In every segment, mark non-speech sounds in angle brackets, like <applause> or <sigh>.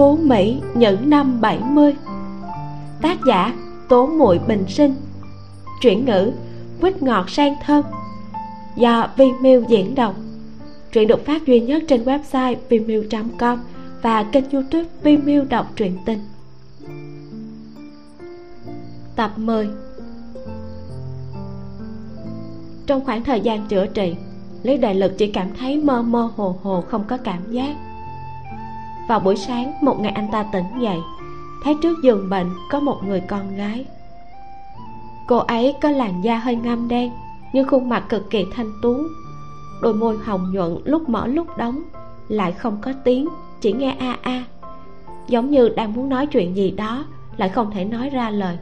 phú mỹ những năm 70 tác giả tố muội bình sinh. Chuyển ngữ quýt ngọt sang thơm. Do Vimeo diễn đọc. Truyện được phát duy nhất trên website vimeo.com và kênh youtube Vimeo đọc truyện tình. Tập 10 trong khoảng thời gian chữa trị, lý đại lực chỉ cảm thấy mơ mơ hồ hồ không có cảm giác vào buổi sáng, một ngày anh ta tỉnh dậy. Thấy trước giường bệnh có một người con gái. Cô ấy có làn da hơi ngăm đen, nhưng khuôn mặt cực kỳ thanh tú. Đôi môi hồng nhuận lúc mở lúc đóng, lại không có tiếng, chỉ nghe a a. Giống như đang muốn nói chuyện gì đó, lại không thể nói ra lời.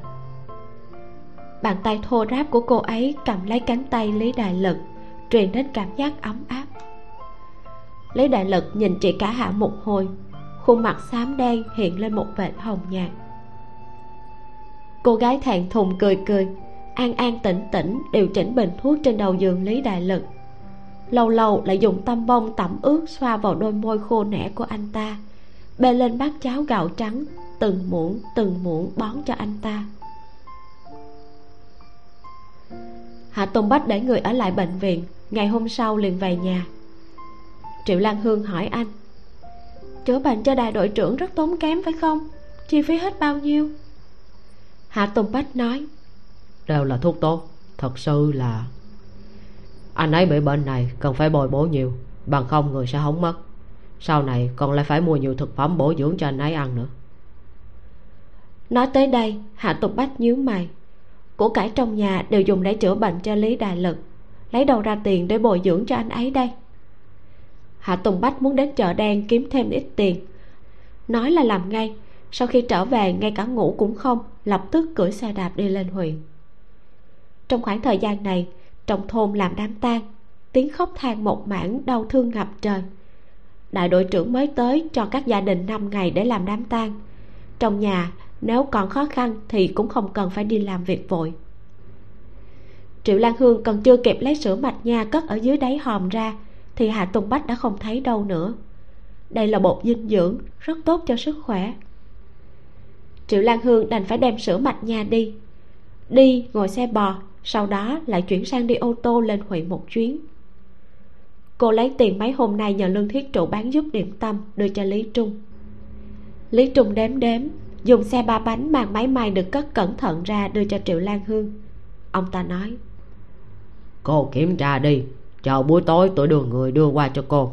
Bàn tay thô ráp của cô ấy cầm lấy cánh tay lý đại lực, truyền đến cảm giác ấm áp. Lý đại lực nhìn chị cả hạ một hồi khuôn mặt xám đen hiện lên một vệt hồng nhạt. Cô gái thẹn thùng cười cười, an an tĩnh tĩnh điều chỉnh bình thuốc trên đầu giường lý đại lực. Lâu lâu lại dùng tăm bông tẩm ướt xoa vào đôi môi khô nẻ của anh ta, bê lên bát cháo gạo trắng, từng muỗng từng muỗng bón cho anh ta. Hạ tùng bách để người ở lại bệnh viện, ngày hôm sau liền về nhà. Triệu lan hương hỏi anh chữa bệnh cho đại đội trưởng rất tốn kém phải không? Chi phí hết bao nhiêu? Hạ tùng bách nói đều là thuốc tốt thật sự là anh ấy bị bệnh này cần phải bồi bổ nhiều bằng không người sẽ hỏng mất. Sau này còn lại phải mua nhiều thực phẩm bổ dưỡng cho anh ấy ăn nữa. Nói tới đây hạ tục bách nhíu mày. Của cải trong nhà đều dùng để chữa bệnh cho lý đại lực. Lấy đâu ra tiền để bồi dưỡng cho anh ấy đây hạ tùng bách muốn đến chợ đen kiếm thêm ít tiền. Nói là làm ngay, sau khi trở về, ngay cả ngủ cũng không, lập tức cưỡi xe đạp đi lên huyện. Trong khoảng thời gian này, trong thôn làm đám tang, tiếng khóc than một mảng đau thương ngập trời. Đại đội trưởng mới tới cho các gia đình 5 ngày để làm đám tang. Trong nhà, nếu còn khó khăn thì cũng không cần phải đi làm việc vội. Triệu lan hương còn chưa kịp lấy sữa mạch nha cất ở dưới đáy hòm ra thì hạ tùng bách đã không thấy đâu nữa. Đây là bột dinh dưỡng rất tốt cho sức khỏe. Triệu lan hương đành phải đem sữa mạch nhà đi. Đi, ngồi xe bò, sau đó lại chuyển sang đi ô tô lên huyện một chuyến. Cô lấy tiền mấy hôm nay nhờ lương thiết trụ bán giúp điểm tâm đưa cho lý trung. Lý trung đếm đếm, dùng xe ba bánh mang máy may được cất cẩn thận ra đưa cho triệu lan hương. Ông ta nói, cô kiểm tra đi chờ buổi tối tôi đưa người đưa qua cho cô.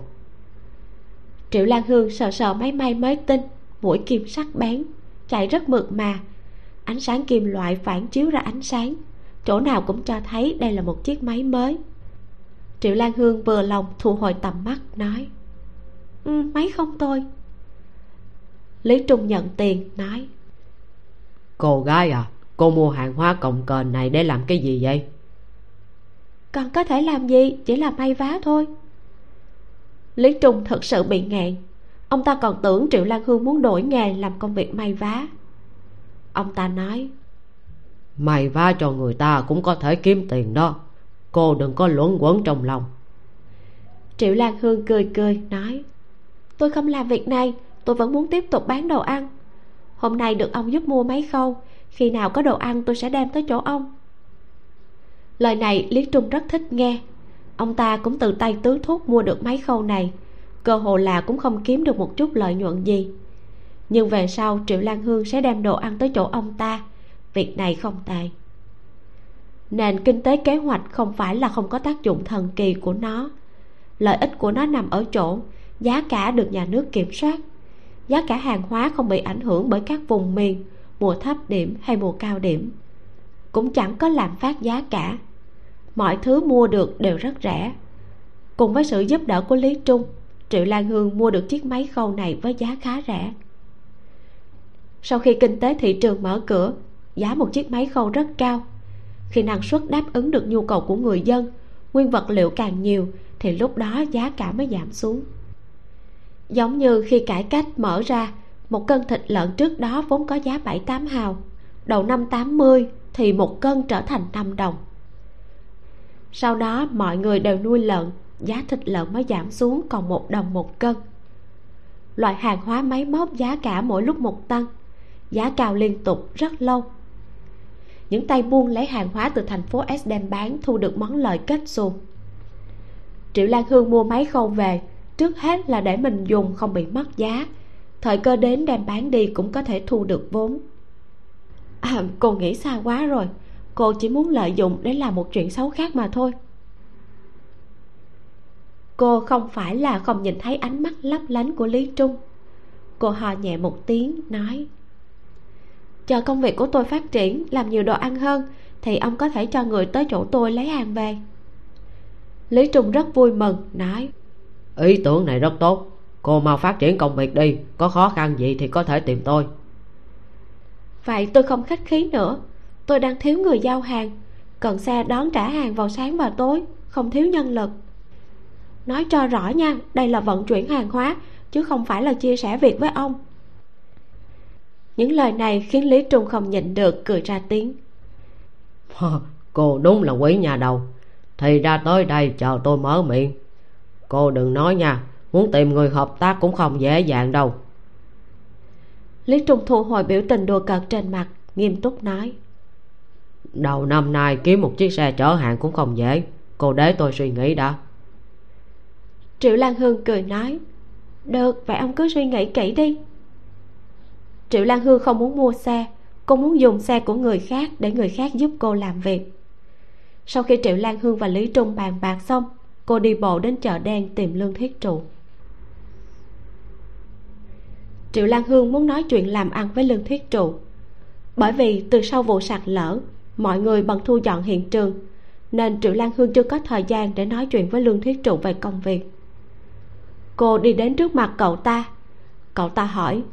Triệu lan hương sờ sờ máy may mới tinh mũi kim sắc bén chạy rất mượt mà. Ánh sáng kim loại phản chiếu ra ánh sáng chỗ nào cũng cho thấy đây là một chiếc máy mới. Triệu lan hương vừa lòng thu hồi tầm mắt nói ừ, máy không tôi. Lý trung nhận tiền nói cô gái à cô mua hàng hóa cộng kềnh này để làm cái gì vậy còn có thể làm gì? Chỉ là may vá thôi. Lý trung thật sự bị ngẹn ông ta còn tưởng triệu lan hương muốn đổi nghề làm công việc may vá. Ông ta nói may vá cho người ta cũng có thể kiếm tiền đó. Cô đừng có luẩn quẩn trong lòng. Triệu lan hương cười cười nói tôi không làm việc này tôi vẫn muốn tiếp tục bán đồ ăn. Hôm nay được ông giúp mua máy khâu. Khi nào có đồ ăn tôi sẽ đem tới chỗ ông lời này lý trung rất thích nghe. Ông ta cũng từ tay tứ thuốc mua được máy khâu này. Cơ hồ là cũng không kiếm được một chút lợi nhuận gì. Nhưng về sau triệu lan hương sẽ đem đồ ăn tới chỗ ông ta. Việc này không tệ. Nền kinh tế kế hoạch không phải là không có tác dụng thần kỳ của nó. Lợi ích của nó nằm ở chỗ giá cả được nhà nước kiểm soát. Giá cả hàng hóa không bị ảnh hưởng bởi các vùng miền, mùa thấp điểm hay mùa cao điểm. Cũng chẳng có làm phát giá cả mọi thứ mua được đều rất rẻ. Cùng với sự giúp đỡ của lý trung, triệu lan hương mua được chiếc máy khâu này với giá khá rẻ. Sau khi kinh tế thị trường mở cửa, giá một chiếc máy khâu rất cao. Khi năng suất đáp ứng được nhu cầu của người dân, nguyên vật liệu càng nhiều, thì lúc đó giá cả mới giảm xuống. Giống như khi cải cách mở ra, một cân thịt lợn trước đó vốn có giá bảy tám hào, đầu năm tám mươi thì một cân trở thành năm đồng sau đó mọi người đều nuôi lợn giá thịt lợn mới giảm xuống còn một đồng một cân. Loại hàng hóa máy móc giá cả mỗi lúc một tăng giá cao liên tục rất lâu. Những tay buôn lấy hàng hóa từ thành phố s đem bán thu được món lợi kết xù. Triệu lan hương mua máy khâu về trước hết là để mình dùng không bị mất giá. Thời cơ đến đem bán đi cũng có thể thu được vốn. À, cô nghĩ xa quá rồi cô chỉ muốn lợi dụng để làm một chuyện xấu khác mà thôi. Cô không phải là không nhìn thấy ánh mắt lấp lánh của lý trung. Cô hò nhẹ một tiếng nói chờ công việc của tôi phát triển làm nhiều đồ ăn hơn thì ông có thể cho người tới chỗ tôi lấy hàng về. Lý trung rất vui mừng nói ý tưởng này rất tốt. Cô mau phát triển công việc đi có khó khăn gì thì có thể tìm tôi. Vậy tôi không khách khí nữa tôi đang thiếu người giao hàng. Cần xe đón trả hàng vào sáng và tối không thiếu nhân lực. Nói cho rõ nha đây là vận chuyển hàng hóa chứ không phải là chia sẻ việc với ông. Những lời này khiến lý trung không nhịn được cười ra tiếng. <laughs> Cô đúng là quý nhà đầu. Thì ra tới đây chờ tôi mở miệng. Cô đừng nói nha muốn tìm người hợp tác cũng không dễ dàng đâu. Lý trung thu hồi biểu tình đùa cợt trên mặt nghiêm túc nói đầu năm nay kiếm một chiếc xe chở hàng cũng không dễ. Cô để tôi suy nghĩ đã. Triệu lan hương cười nói, được, vậy ông cứ suy nghĩ kỹ đi. Triệu lan hương không muốn mua xe, cô muốn dùng xe của người khác để người khác giúp cô làm việc. Sau khi triệu lan hương và lý trung bàn bạc xong, cô đi bộ đến chợ đen tìm lương thiết trụ. Triệu lan hương muốn nói chuyện làm ăn với lương thiết trụ, bởi vì từ sau vụ sạt lở mọi người bận thu dọn hiện trường nên triệu lan hương chưa có thời gian để nói chuyện với lương thiết trụ về công việc. Cô đi đến trước mặt cậu ta. Cậu ta hỏi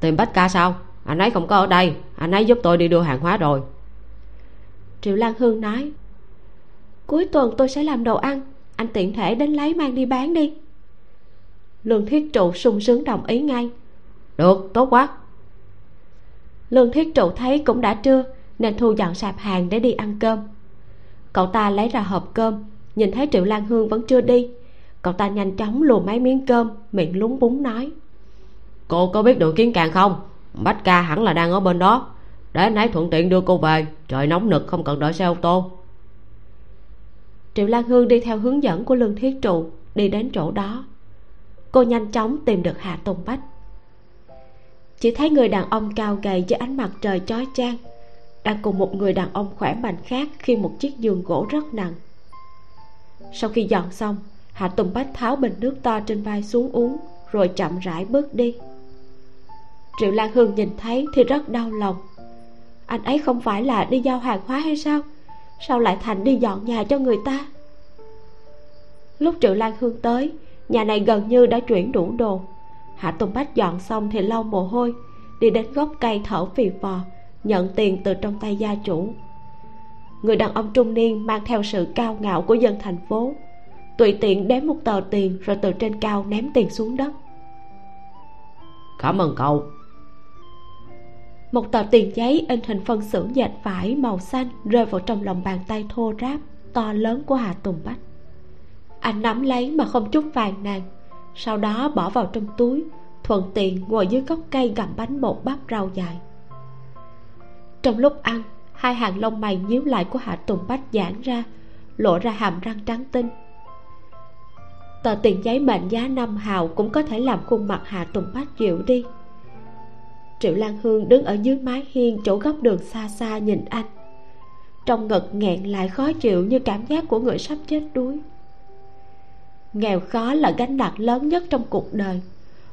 tìm bách ca sao? Anh ấy không có ở đây. Anh ấy giúp tôi đi đưa hàng hóa rồi. Triệu lan hương nói cuối tuần tôi sẽ làm đồ ăn. Anh tiện thể đến lấy mang đi bán đi. Lương thiết trụ sung sướng đồng ý ngay. Được tốt quá. Lương thiết trụ thấy cũng đã trưa nên thu dọn sạp hàng để đi ăn cơm. Cậu ta lấy ra hộp cơm nhìn thấy triệu lan hương vẫn chưa đi. Cậu ta nhanh chóng lùa mấy miếng cơm miệng lúng búng nói. Cô có biết đường kiến càng không? Bách ca hẳn là đang ở bên đó. Để anh ấy thuận tiện đưa cô về trời nóng nực không cần đợi xe ô tô. Triệu lan hương đi theo hướng dẫn của lương thiết trụ đi đến chỗ đó. Cô nhanh chóng tìm được hạ tùng bách. Chỉ thấy người đàn ông cao gầy dưới ánh mặt trời chói chang đang cùng một người đàn ông khỏe mạnh khác khi một chiếc giường gỗ rất nặng. Sau khi dọn xong, hạ tùng bách tháo bình nước to trên vai xuống uống, rồi chậm rãi bước đi. Triệu lan hương nhìn thấy thì rất đau lòng. Anh ấy không phải là đi giao hàng hóa hay sao? Sao lại thành đi dọn nhà cho người ta? Lúc triệu lan hương tới, nhà này gần như đã chuyển đủ đồ. Hạ tùng bách dọn xong thì lau mồ hôi, đi đến gốc cây thở phì phò nhận tiền từ trong tay gia chủ. Người đàn ông trung niên mang theo sự cao ngạo của dân thành phố tùy tiện đếm một tờ tiền rồi từ trên cao ném tiền xuống đất. Cảm ơn cậu. Một tờ tiền giấy in hình phân xưởng dệt vải màu xanh rơi vào trong lòng bàn tay thô ráp to lớn của hà tùng bách. Anh nắm lấy mà không chút vàng nàng sau đó bỏ vào trong túi thuận tiện ngồi dưới gốc cây gặm bánh bột bắp rau dài trong lúc ăn, hai hàng lông mày nhíu lại của hạ tùng bách giãn ra, lộ ra hàm răng trắng tinh. Tờ tiền giấy mệnh giá năm hào cũng có thể làm khuôn mặt hạ tùng bách dịu đi. Triệu lan hương đứng ở dưới mái hiên chỗ góc đường xa xa nhìn anh. Trong ngực nghẹn lại khó chịu như cảm giác của người sắp chết đuối. Nghèo khó là gánh nặng lớn nhất trong cuộc đời,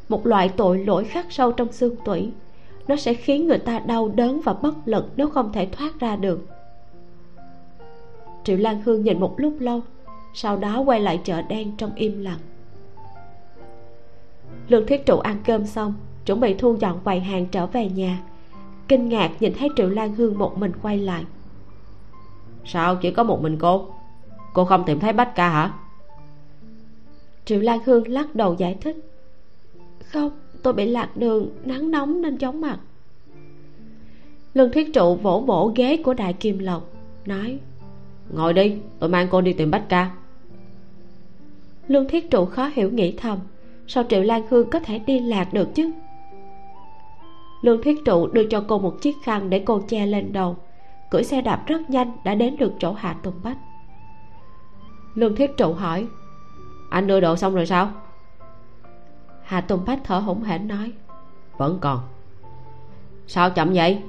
một loại tội lỗi khắc sâu trong xương tủy nó sẽ khiến người ta đau đớn và bất lực nếu không thể thoát ra được. Triệu lan hương nhìn một lúc lâu sau đó quay lại chợ đen trong im lặng. Lương thiết trụ ăn cơm xong chuẩn bị thu dọn quầy hàng trở về nhà. Kinh ngạc nhìn thấy triệu lan hương một mình quay lại. Sao chỉ có một mình cô? Cô không tìm thấy bách ca hả? Triệu lan hương lắc đầu giải thích. Không tôi bị lạc đường, nắng nóng nên chóng mặt. Lương thiết trụ vỗ vỗ ghế của đại kim lộc, nói, ngồi đi, tôi mang cô đi tìm bách ca. Lương thiết trụ khó hiểu nghĩ thầm, sao triệu lan hương có thể đi lạc được chứ? Lương thiết trụ đưa cho cô một chiếc khăn để cô che lên đầu. Cưỡi xe đạp rất nhanh đã đến được chỗ hạ tùng bách. Lương thiết trụ hỏi, anh đưa đồ xong rồi sao? Hạ tùng bách thở hổn hển nói vẫn còn. Sao chậm vậy?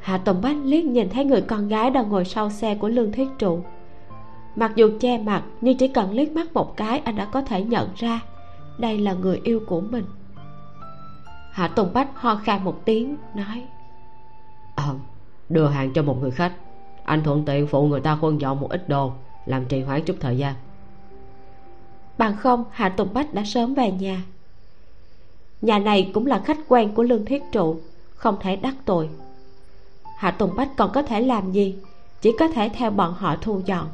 Hạ tùng bách liếc nhìn thấy người con gái đang ngồi sau xe của lương thiết trụ. Mặc dù che mặt nhưng chỉ cần liếc mắt một cái anh đã có thể nhận ra đây là người yêu của mình. Hạ tùng bách ho khan một tiếng nói ờ đưa hàng cho một người khách. Anh thuận tiện phụ người ta khuân dọn một ít đồ làm trì hoãn chút thời gian bằng không, hạ tùng bách đã sớm về nhà. Nhà này cũng là khách quen của lương thiết trụ, không thể đắc tội. Hạ tùng bách còn có thể làm gì? Chỉ có thể theo bọn họ thu dọn.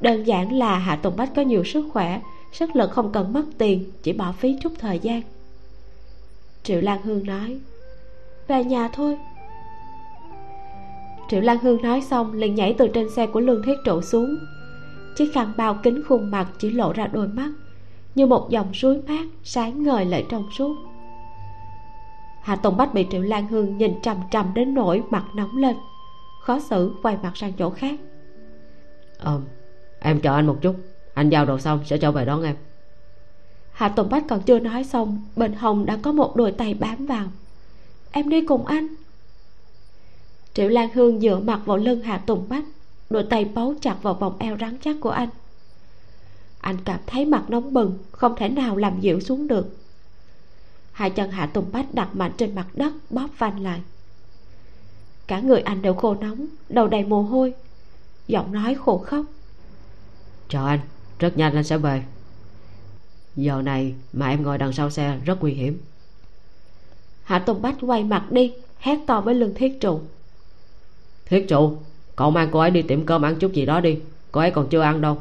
Đơn giản là hạ tùng bách có nhiều sức khỏe, sức lực không cần mất tiền, chỉ bỏ phí chút thời gian. Triệu lan hương nói, về nhà thôi. Triệu lan hương nói xong liền nhảy từ trên xe của lương thiết trụ xuống chiếc khăn bao kính khuôn mặt chỉ lộ ra đôi mắt như một dòng suối mát sáng ngời lại trong suốt. Hạ tùng bách bị triệu lan hương nhìn trầm trầm đến nỗi mặt nóng lên khó xử quay mặt sang chỗ khác. Ờ em chờ anh một chút anh giao đồ xong sẽ trở về đón em. Hạ tùng bách còn chưa nói xong bên hồng đã có một đôi tay bám vào. Em đi cùng anh. Triệu lan hương dựa mặt vào lưng hạ tùng bách đôi tay bấu chặt vào vòng eo rắn chắc của anh. Anh cảm thấy mặt nóng bừng không thể nào làm dịu xuống được. Hai chân hạ tùng bách đặt mạnh trên mặt đất bóp phanh lại. Cả người anh đều khô nóng đầu đầy mồ hôi. Giọng nói khổ khóc. Chờ anh rất nhanh anh sẽ về. Giờ này mà em ngồi đằng sau xe rất nguy hiểm. Hạ tùng bách quay mặt đi hét to với lương thiết trụ. Thiết trụ cậu mang cô ấy đi tiệm cơm ăn chút gì đó đi. Cô ấy còn chưa ăn đâu.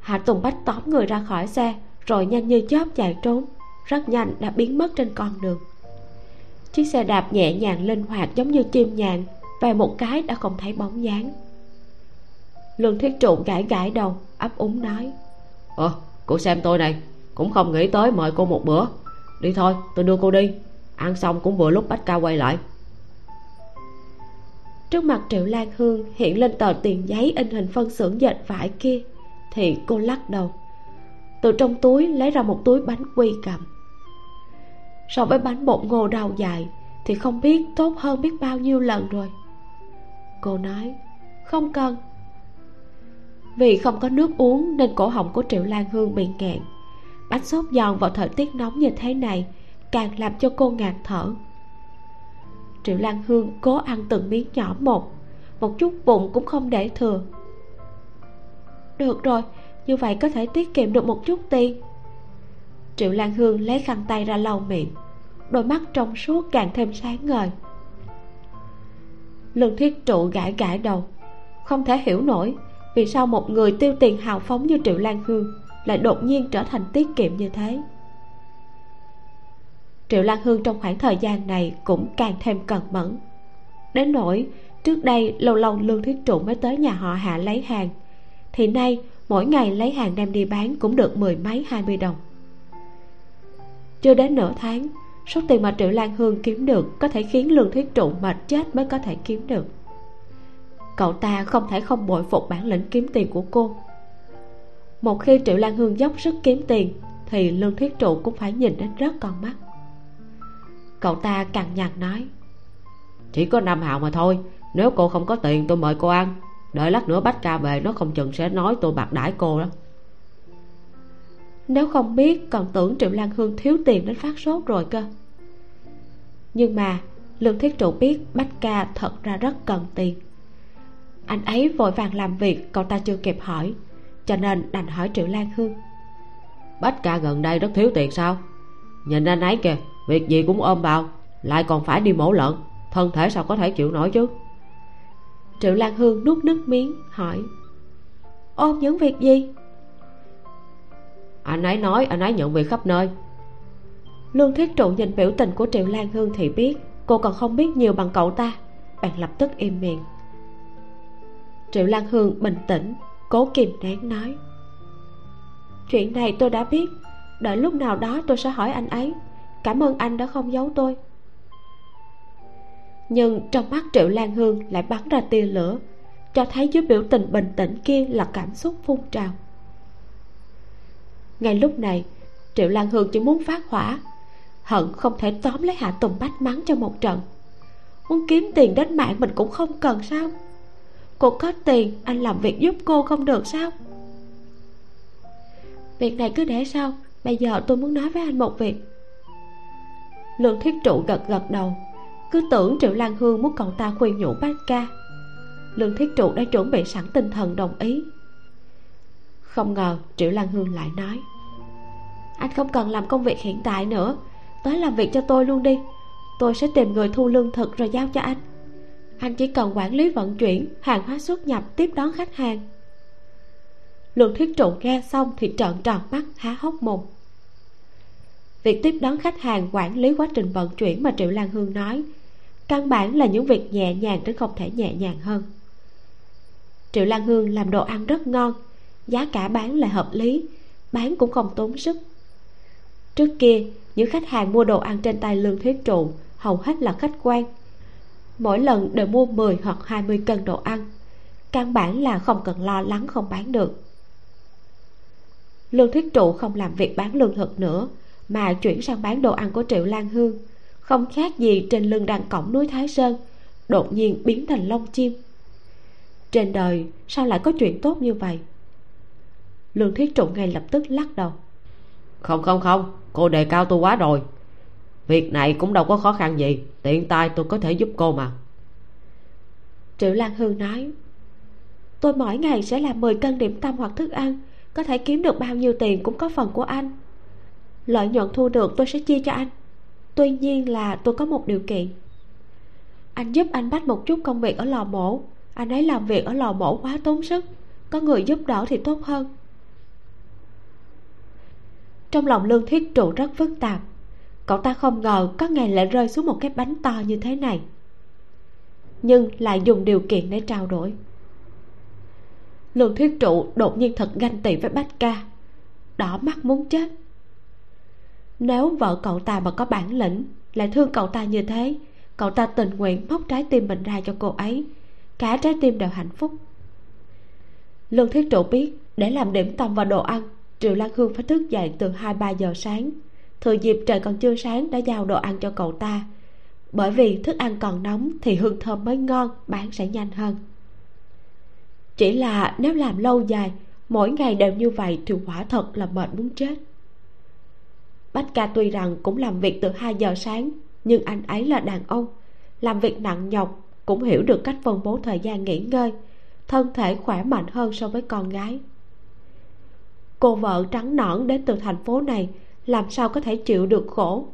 Hạ tùng bách tóm người ra khỏi xe rồi nhanh như chớp chạy trốn. Rất nhanh đã biến mất trên con đường. Chiếc xe đạp nhẹ nhàng linh hoạt giống như chim nhạn về một cái đã không thấy bóng dáng. Lương thiết trụ gãi gãi đầu ấp úng nói ơ cô xem tôi này cũng không nghĩ tới mời cô một bữa. Đi thôi tôi đưa cô đi. Ăn xong cũng vừa lúc bách ca quay lại trước mặt triệu lan hương hiện lên tờ tiền giấy in hình phân xưởng dệt vải kia, thì cô lắc đầu. Từ trong túi lấy ra một túi bánh quy cầm. So với bánh bột ngô đầu dài, thì không biết tốt hơn biết bao nhiêu lần rồi. Cô nói, không cần. Vì không có nước uống nên cổ họng của triệu lan hương bị nghẹn. Bánh sốt giòn vào thời tiết nóng như thế này càng làm cho cô ngạt thở triệu lan hương cố ăn từng miếng nhỏ một một chút bụng cũng không để thừa. Được rồi, như vậy có thể tiết kiệm được một chút tiền. Triệu lan hương lấy khăn tay ra lau miệng, đôi mắt trong suốt càng thêm sáng ngời. Lương thiết trụ gãi gãi đầu, không thể hiểu nổi vì sao một người tiêu tiền hào phóng như triệu lan hương lại đột nhiên trở thành tiết kiệm như thế triệu lan hương trong khoảng thời gian này cũng càng thêm cẩn mẫn. Đến nỗi, trước đây lâu lâu lương thiết trụ mới tới nhà họ hạ lấy hàng, thì nay mỗi ngày lấy hàng đem đi bán cũng được mười mấy, hai mươi đồng. Chưa đến nửa tháng, số tiền mà triệu lan hương kiếm được có thể khiến lương thiết trụ mệt chết mới có thể kiếm được. Cậu ta không thể không bội phục bản lĩnh kiếm tiền của cô. Một khi triệu lan hương dốc sức kiếm tiền, thì lương thiết trụ cũng phải nhìn đến rất con mắt cậu ta cằn nhằn nói. Chỉ có năm hào mà thôi nếu cô không có tiền tôi mời cô ăn. Đợi lát nữa bách ca về nó không chừng sẽ nói tôi bạc đãi cô đó. Nếu không biết còn tưởng triệu lan hương thiếu tiền đến phát sốt rồi cơ. Nhưng mà lương thiết trụ biết bách ca thật ra rất cần tiền. Anh ấy vội vàng làm việc cậu ta chưa kịp hỏi. Cho nên đành hỏi triệu lan hương. Bách ca gần đây rất thiếu tiền sao? Nhìn anh ấy kìa việc gì cũng ôm vào lại còn phải đi mổ lợn thân thể sao có thể chịu nổi chứ? Triệu lan hương nuốt nước miếng hỏi. Ôm những việc gì? Anh ấy nói anh ấy nhận việc khắp nơi. Lương thiết trụ nhìn biểu tình của triệu lan hương thì biết cô còn không biết nhiều bằng cậu ta. Bạn lập tức im miệng. Triệu lan hương bình tĩnh cố kìm nén nói. Chuyện này tôi đã biết đợi lúc nào đó tôi sẽ hỏi anh ấy cảm ơn anh đã không giấu tôi. Nhưng trong mắt triệu lan hương lại bắn ra tia lửa, cho thấy dưới biểu tình bình tĩnh kia là cảm xúc phun trào. Ngay lúc này, triệu lan hương chỉ muốn phát hỏa, hận không thể tóm lấy hạ tùng bách mắng cho một trận. Muốn kiếm tiền đến mạng mình cũng không cần sao? Cô có tiền, anh làm việc giúp cô không được sao? Việc này cứ để sau, bây giờ tôi muốn nói với anh một việc lương thiết trụ gật gật đầu. Cứ tưởng triệu lan hương muốn cậu ta khuyên nhủ bác ca. Lương thiết trụ đã chuẩn bị sẵn tinh thần đồng ý. Không ngờ triệu lan hương lại nói, anh không cần làm công việc hiện tại nữa. Tới làm việc cho tôi luôn đi. Tôi sẽ tìm người thu lương thực rồi giao cho anh. Anh chỉ cần quản lý vận chuyển, hàng hóa xuất nhập, tiếp đón khách hàng. Lương thiết trụ nghe xong thì trợn tròn mắt, há hốc mồm việc tiếp đón khách hàng quản lý quá trình vận chuyển mà triệu lan hương nói, căn bản là những việc nhẹ nhàng đến không thể nhẹ nhàng hơn. Triệu lan hương làm đồ ăn rất ngon, giá cả bán lại hợp lý, bán cũng không tốn sức. Trước kia, những khách hàng mua đồ ăn trên tay lương thuyết trụ hầu hết là khách quan mỗi lần đều mua 10 hoặc 20 cân đồ ăn, căn bản là không cần lo lắng không bán được. Lương thuyết trụ không làm việc bán lương thực nữa mà chuyển sang bán đồ ăn của triệu lan hương. Không khác gì trên lưng đằng cổng núi thái sơn đột nhiên biến thành lông chim. Trên đời sao lại có chuyện tốt như vậy? Lương thiết trụ ngay lập tức lắc đầu. Không không không cô đề cao tôi quá rồi. Việc này cũng đâu có khó khăn gì tiện tay tôi có thể giúp cô mà. Triệu lan hương nói tôi mỗi ngày sẽ làm 10 cân điểm tâm hoặc thức ăn có thể kiếm được bao nhiêu tiền cũng có phần của anh lợi nhuận thu được tôi sẽ chia cho anh. Tuy nhiên là tôi có một điều kiện. Anh giúp anh bắt một chút công việc ở lò mổ. Anh ấy làm việc ở lò mổ quá tốn sức. Có người giúp đỡ thì tốt hơn. Trong lòng lương thiết trụ rất phức tạp. Cậu ta không ngờ có ngày lại rơi xuống một cái bánh to như thế này. Nhưng lại dùng điều kiện để trao đổi. Lương thiết trụ đột nhiên thật ganh tị với bách ca. Đỏ mắt muốn chết nếu vợ cậu ta mà có bản lĩnh, lại thương cậu ta như thế, cậu ta tình nguyện móc trái tim mình ra cho cô ấy. Cả trái tim đều hạnh phúc. Lương thiết trụ biết để làm điểm tâm và đồ ăn, triệu lan hương phải thức dậy từ hai ba giờ sáng. Thừa dịp trời còn chưa sáng đã giao đồ ăn cho cậu ta. Bởi vì thức ăn còn nóng thì hương thơm mới ngon, bán sẽ nhanh hơn. Chỉ là nếu làm lâu dài, mỗi ngày đều như vậy thì quả thật là mệt muốn chết bách ca tuy rằng cũng làm việc từ 2 giờ sáng, nhưng anh ấy là đàn ông. Làm việc nặng nhọc, cũng hiểu được cách phân bố thời gian nghỉ ngơi, thân thể khỏe mạnh hơn so với con gái. Cô vợ trắng nõn đến từ thành phố này, làm sao có thể chịu được khổ?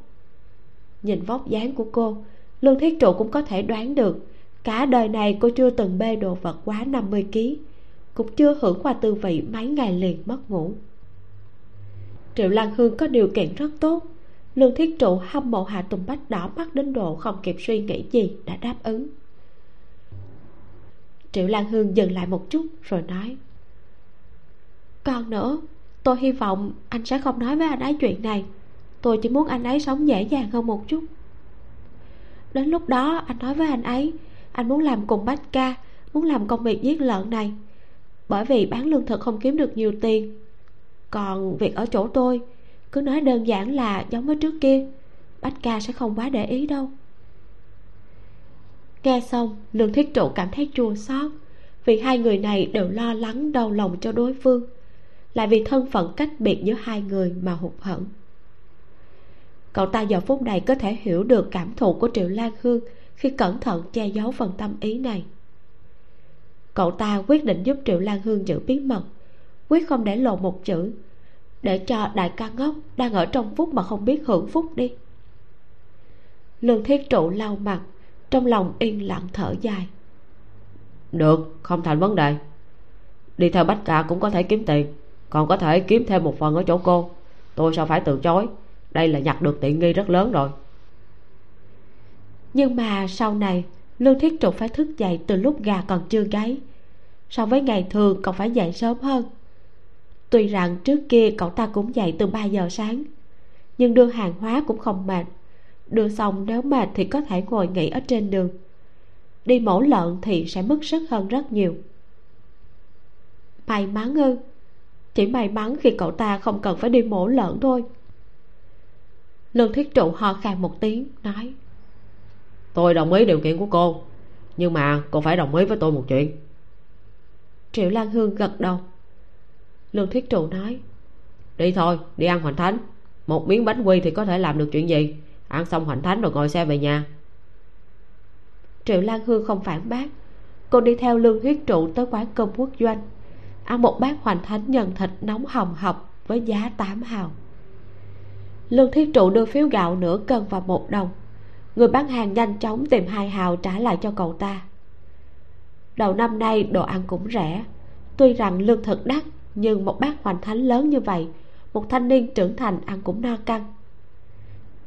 Nhìn vóc dáng của cô, lương thiết trụ cũng có thể đoán được. Cả đời này cô chưa từng bê đồ vật quá 50 kg cũng chưa hưởng qua tư vị mấy ngày liền mất ngủ triệu lan hương có điều kiện rất tốt. Lương thiết trụ hâm mộ hạ tùng bách đỏ mắt đến độ không kịp suy nghĩ gì đã đáp ứng. Triệu lan hương dừng lại một chút rồi nói, còn nữa, tôi hy vọng anh sẽ không nói với anh ấy chuyện này. Tôi chỉ muốn anh ấy sống dễ dàng hơn một chút. Đến lúc đó, anh nói với anh ấy, anh muốn làm cùng bách ca, muốn làm công việc giết lợn này. Bởi vì bán lương thực không kiếm được nhiều tiền còn việc ở chỗ tôi, cứ nói đơn giản là giống với trước kia, bách ca sẽ không quá để ý đâu. Nghe xong, lương thiết trụ cảm thấy chua xót, vì hai người này đều lo lắng, đau lòng cho đối phương, lại vì thân phận cách biệt giữa hai người mà hụt hẫng. Cậu ta giờ phút này có thể hiểu được cảm thụ của triệu lan hương khi cẩn thận che giấu phần tâm ý này. Cậu ta quyết định giúp triệu lan hương giữ bí mật quyết không để lộ một chữ. Để cho đại ca ngốc đang ở trong phúc mà không biết hưởng phúc đi. Lương thiết trụ lau mặt trong lòng yên lặng thở dài. Được không thành vấn đề. Đi theo bách cả cũng có thể kiếm tiền còn có thể kiếm thêm một phần ở chỗ cô. Tôi sao phải từ chối? Đây là nhặt được tiện nghi rất lớn rồi. Nhưng mà sau này lương thiết trụ phải thức dậy từ lúc gà còn chưa gáy. So với ngày thường còn phải dậy sớm hơn tuy rằng trước kia cậu ta cũng dậy từ 3 giờ sáng nhưng đưa hàng hóa cũng không mệt. Đưa xong nếu mệt thì có thể ngồi nghỉ ở trên đường. Đi mổ lợn thì sẽ mất sức hơn rất nhiều. May mắn ư chỉ may mắn khi cậu ta không cần phải đi mổ lợn thôi. Lương thiết trụ ho khan một tiếng nói tôi đồng ý điều kiện của cô nhưng mà cô phải đồng ý với tôi một chuyện. Triệu lan hương gật đầu lương thiết trụ nói, đi thôi, đi ăn hoành thánh. Một miếng bánh quy thì có thể làm được chuyện gì? Ăn xong hoành thánh rồi ngồi xe về nhà. Triệu lan hương không phản bác. Cô đi theo lương huyết trụ tới quán cơm quốc doanh. Ăn một bát hoành thánh nhân thịt nóng hồng hộc với giá 8 hào. Lương thiết trụ đưa phiếu gạo nửa cân và một đồng. Người bán hàng nhanh chóng tìm hai hào trả lại cho cậu ta. Đầu năm nay đồ ăn cũng rẻ. Tuy rằng lương thực đắt nhưng một bát hoành thánh lớn như vậy, một thanh niên trưởng thành ăn cũng no căng.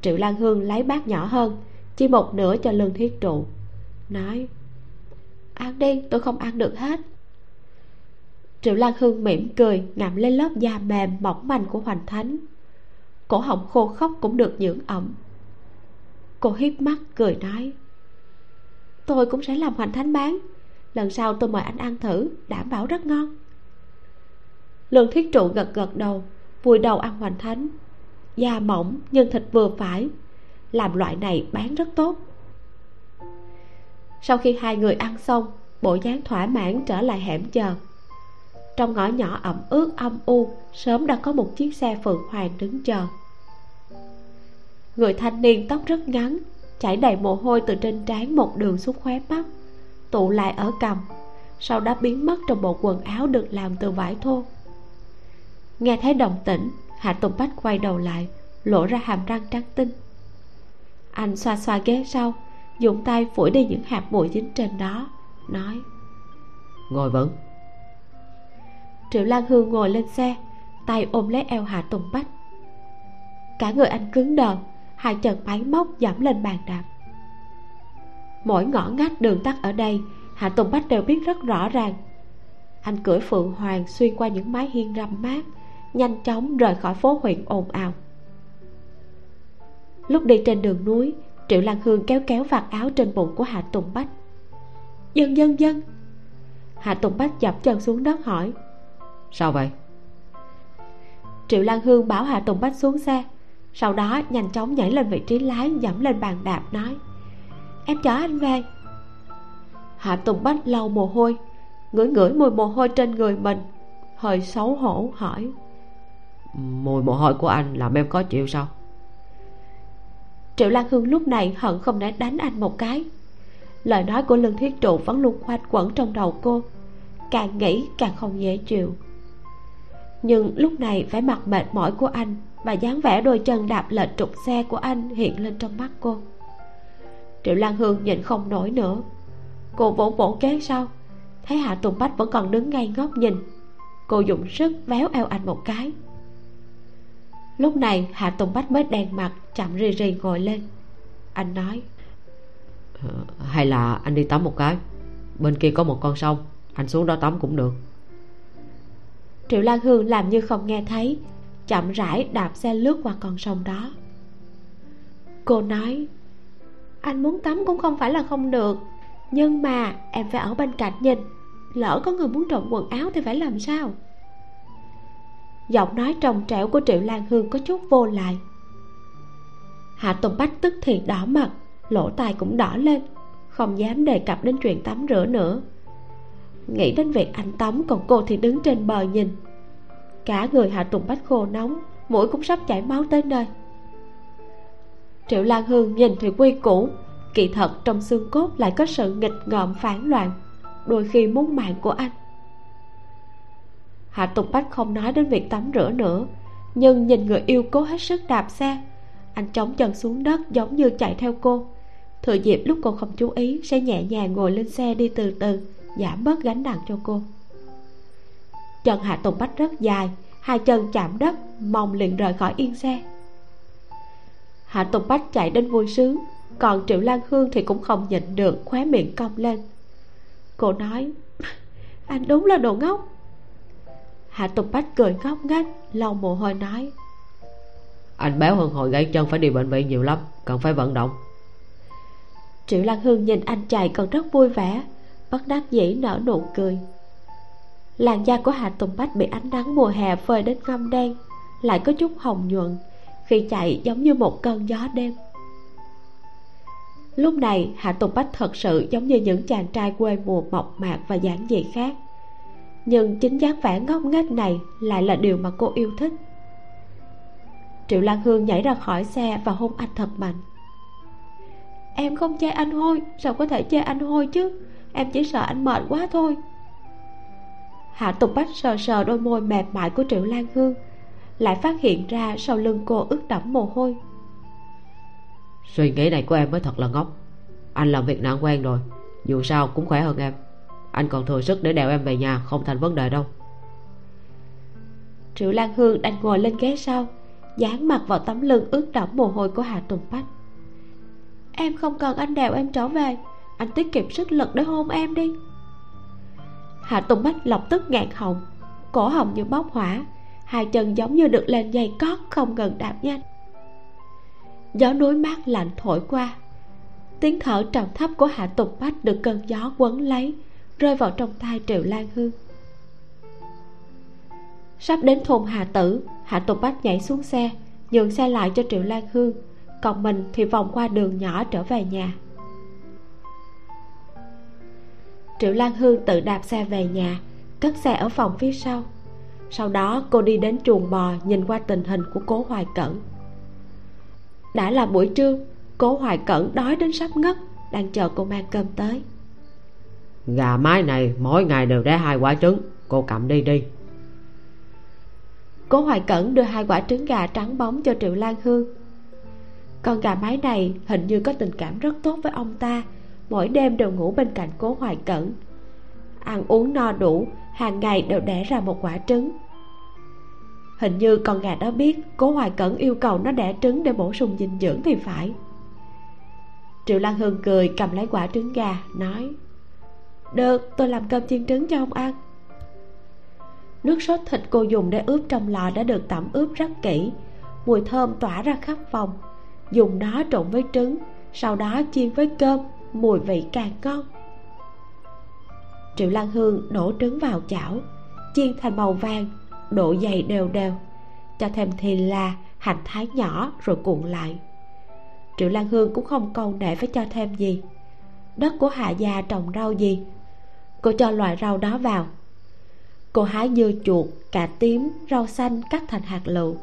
Triệu lan hương lấy bát nhỏ hơn, chỉ một nửa cho lương thiết trụ, nói, ăn đi, tôi không ăn được hết. Triệu lan hương mỉm cười, ngậm lên lớp da mềm mỏng manh của hoành thánh. Cổ họng khô khốc cũng được dưỡng ẩm. Cô hiếp mắt cười nói, tôi cũng sẽ làm hoành thánh bán, lần sau tôi mời anh ăn thử, đảm bảo rất ngon lương thiết trụ gật gật đầu, vùi đầu ăn hoành thánh. Da mỏng nhưng thịt vừa phải. Làm loại này bán rất tốt. Sau khi hai người ăn xong, bộ dáng thỏa mãn trở lại hẻm chờ. Trong ngõ nhỏ ẩm ướt âm u, sớm đã có một chiếc xe phượng hoàng đứng chờ. Người thanh niên tóc rất ngắn, chảy đầy mồ hôi từ trên trán một đường xuống khóe mắt, tụ lại ở cằm sau đó biến mất trong bộ quần áo được làm từ vải thô nghe thấy động tĩnh hạ tùng bách quay đầu lại lộ ra hàm răng trắng tinh. Anh xoa xoa ghế sau dùng tay phủi đi những hạt bụi dính trên đó nói. Ngồi vững. Triệu lan hương ngồi lên xe tay ôm lấy eo hạ tùng bách. Cả người anh cứng đờ hai chân máy móc dẫm lên bàn đạp. Mỗi ngõ ngách đường tắt ở đây hạ tùng bách đều biết rất rõ ràng. Anh cưỡi phượng hoàng xuyên qua những mái hiên râm mát nhanh chóng rời khỏi phố huyện ồn ào. Lúc đi trên đường núi triệu lan hương kéo kéo vạt áo trên bụng của hạ tùng bách. Dân dân dân. Hạ tùng bách dập chân xuống đất hỏi. Sao vậy? Triệu lan hương bảo hạ tùng bách xuống xe sau đó nhanh chóng nhảy lên vị trí lái dẫm lên bàn đạp nói em chở anh về. Hạ tùng bách lau mồ hôi ngửi ngửi mùi mồ hôi trên người mình hơi xấu hổ hỏi mùi mồ hôi của anh làm em có chịu sao? Triệu lan hương lúc này hận không để đánh anh một cái. Lời nói của lương thiết trụ vẫn luôn quanh quẩn trong đầu cô. Càng nghĩ càng không dễ chịu. Nhưng lúc này vẻ mặt mệt mỏi của anh và dáng vẻ đôi chân đạp lệch trục xe của anh hiện lên trong mắt cô. Triệu lan hương nhìn không nổi nữa. Cô vỗ vỗ kế sau thấy hạ tùng bách vẫn còn đứng ngay ngóc nhìn. Cô dùng sức véo eo anh một cái lúc này hạ tùng bách mới đèn mặt chậm rì rì ngồi lên. Anh nói ờ, hay là anh đi tắm một cái. Bên kia có một con sông anh xuống đó tắm cũng được. Triệu lan hương làm như không nghe thấy chậm rãi đạp xe lướt qua con sông đó. Cô nói anh muốn tắm cũng không phải là không được nhưng mà em phải ở bên cạnh nhìn. Lỡ có người muốn trộm quần áo thì phải làm sao giọng nói trồng trẻo của triệu lan hương có chút vô lại. Hạ tùng bách tức thì đỏ mặt, lỗ tai cũng đỏ lên, không dám đề cập đến chuyện tắm rửa nữa. Nghĩ đến việc anh tắm còn cô thì đứng trên bờ nhìn. Cả người hạ tùng bách khô nóng, mũi cũng sắp chảy máu tới nơi. Triệu lan hương nhìn thì quy củ, kỳ thật trong xương cốt lại có sự nghịch ngợm phản loạn, đôi khi muốn mạng của anh hạ tùng bách không nói đến việc tắm rửa nữa, nhưng nhìn người yêu cố hết sức đạp xe. Anh chống chân xuống đất giống như chạy theo cô. Thừa dịp lúc cô không chú ý, sẽ nhẹ nhàng ngồi lên xe đi từ từ giảm bớt gánh nặng cho cô. Chân hạ tùng bách rất dài, hai chân chạm đất mong liền rời khỏi yên xe. Hạ tùng bách chạy đến vui sướng, còn triệu lan hương thì cũng không nhịn được, khóe miệng cong lên. Cô nói, anh đúng là đồ ngốc hạ tùng bách cười ngốc nghếch lau mồ hôi nói. Anh béo hơn hồi gãy chân phải đi bệnh viện nhiều lắm cần phải vận động. Triệu lan hương nhìn anh chạy còn rất vui vẻ bất đắc dĩ nở nụ cười. Làn da của hạ tùng bách bị ánh nắng mùa hè phơi đến ngâm đen lại có chút hồng nhuận khi chạy giống như một cơn gió đêm. Lúc này hạ tùng bách thật sự giống như những chàng trai quê mùa mộc mạc và giản dị khác nhưng chính dáng vẻ ngốc nghếch này lại là điều mà cô yêu thích. Triệu lan hương nhảy ra khỏi xe và hôn anh thật mạnh. Em không chê anh hôi, sao có thể chê anh hôi chứ? Em chỉ sợ anh mệt quá thôi. Hạ tục bách sờ sờ đôi môi mềm mại của triệu lan hương, lại phát hiện ra sau lưng cô ướt đẫm mồ hôi. Suy nghĩ này của em mới thật là ngốc. Anh làm việc nặng quen rồi, dù sao cũng khỏe hơn em anh còn thừa sức để đèo em về nhà, không thành vấn đề đâu. Triệu lan hương đành ngồi lên ghế sau, dán mặt vào tấm lưng ướt đẫm mồ hôi của hà tùng bách. Em không cần anh đèo em trở về, anh tiết kiệm sức lực để hôn em đi. Hạ tùng bách lập tức ngạn họng, cổ họng như bốc hỏa, hai chân giống như được lên dây cót không ngừng đạp nhanh. Gió núi mát lạnh thổi qua, tiếng thở trầm thấp của hạ tùng bách được cơn gió quấn lấy rơi vào trong tay triệu lan hương. Sắp đến thôn hà tử, hạ tùng bách nhảy xuống xe, nhường xe lại cho triệu lan hương, còn mình thì vòng qua đường nhỏ trở về nhà. Triệu lan hương tự đạp xe về nhà, cất xe ở phòng phía sau. Sau đó cô đi đến chuồng bò nhìn qua tình hình của cố hoài cẩn. Đã là buổi trưa, cố hoài cẩn đói đến sắp ngất, đang chờ cô mang cơm tới gà mái này mỗi ngày đều đẻ hai quả trứng. Cô cầm đi đi. Cố hoài cẩn đưa hai quả trứng gà trắng bóng cho triệu lan hương. Con gà mái này hình như có tình cảm rất tốt với ông ta. Mỗi đêm đều ngủ bên cạnh cố hoài cẩn. Ăn uống no đủ, hàng ngày đều đẻ ra một quả trứng. Hình như con gà đó biết cố hoài cẩn yêu cầu nó đẻ trứng để bổ sung dinh dưỡng thì phải. Triệu lan hương cười cầm lấy quả trứng gà, nói được, tôi làm cơm chiên trứng cho ông ăn. Nước sốt thịt cô dùng để ướp trong lò đã được tẩm ướp rất kỹ. Mùi thơm tỏa ra khắp phòng. Dùng nó trộn với trứng, sau đó chiên với cơm, mùi vị càng ngon. Triệu lan hương đổ trứng vào chảo, chiên thành màu vàng, độ dày đều đều, cho thêm thì là hành thái nhỏ rồi cuộn lại. Triệu lan hương cũng không câu nệ phải cho thêm gì. Đất của hạ gia trồng rau gì cô cho loại rau đó vào. Cô hái dưa chuột, cà tím, rau xanh cắt thành hạt lựu,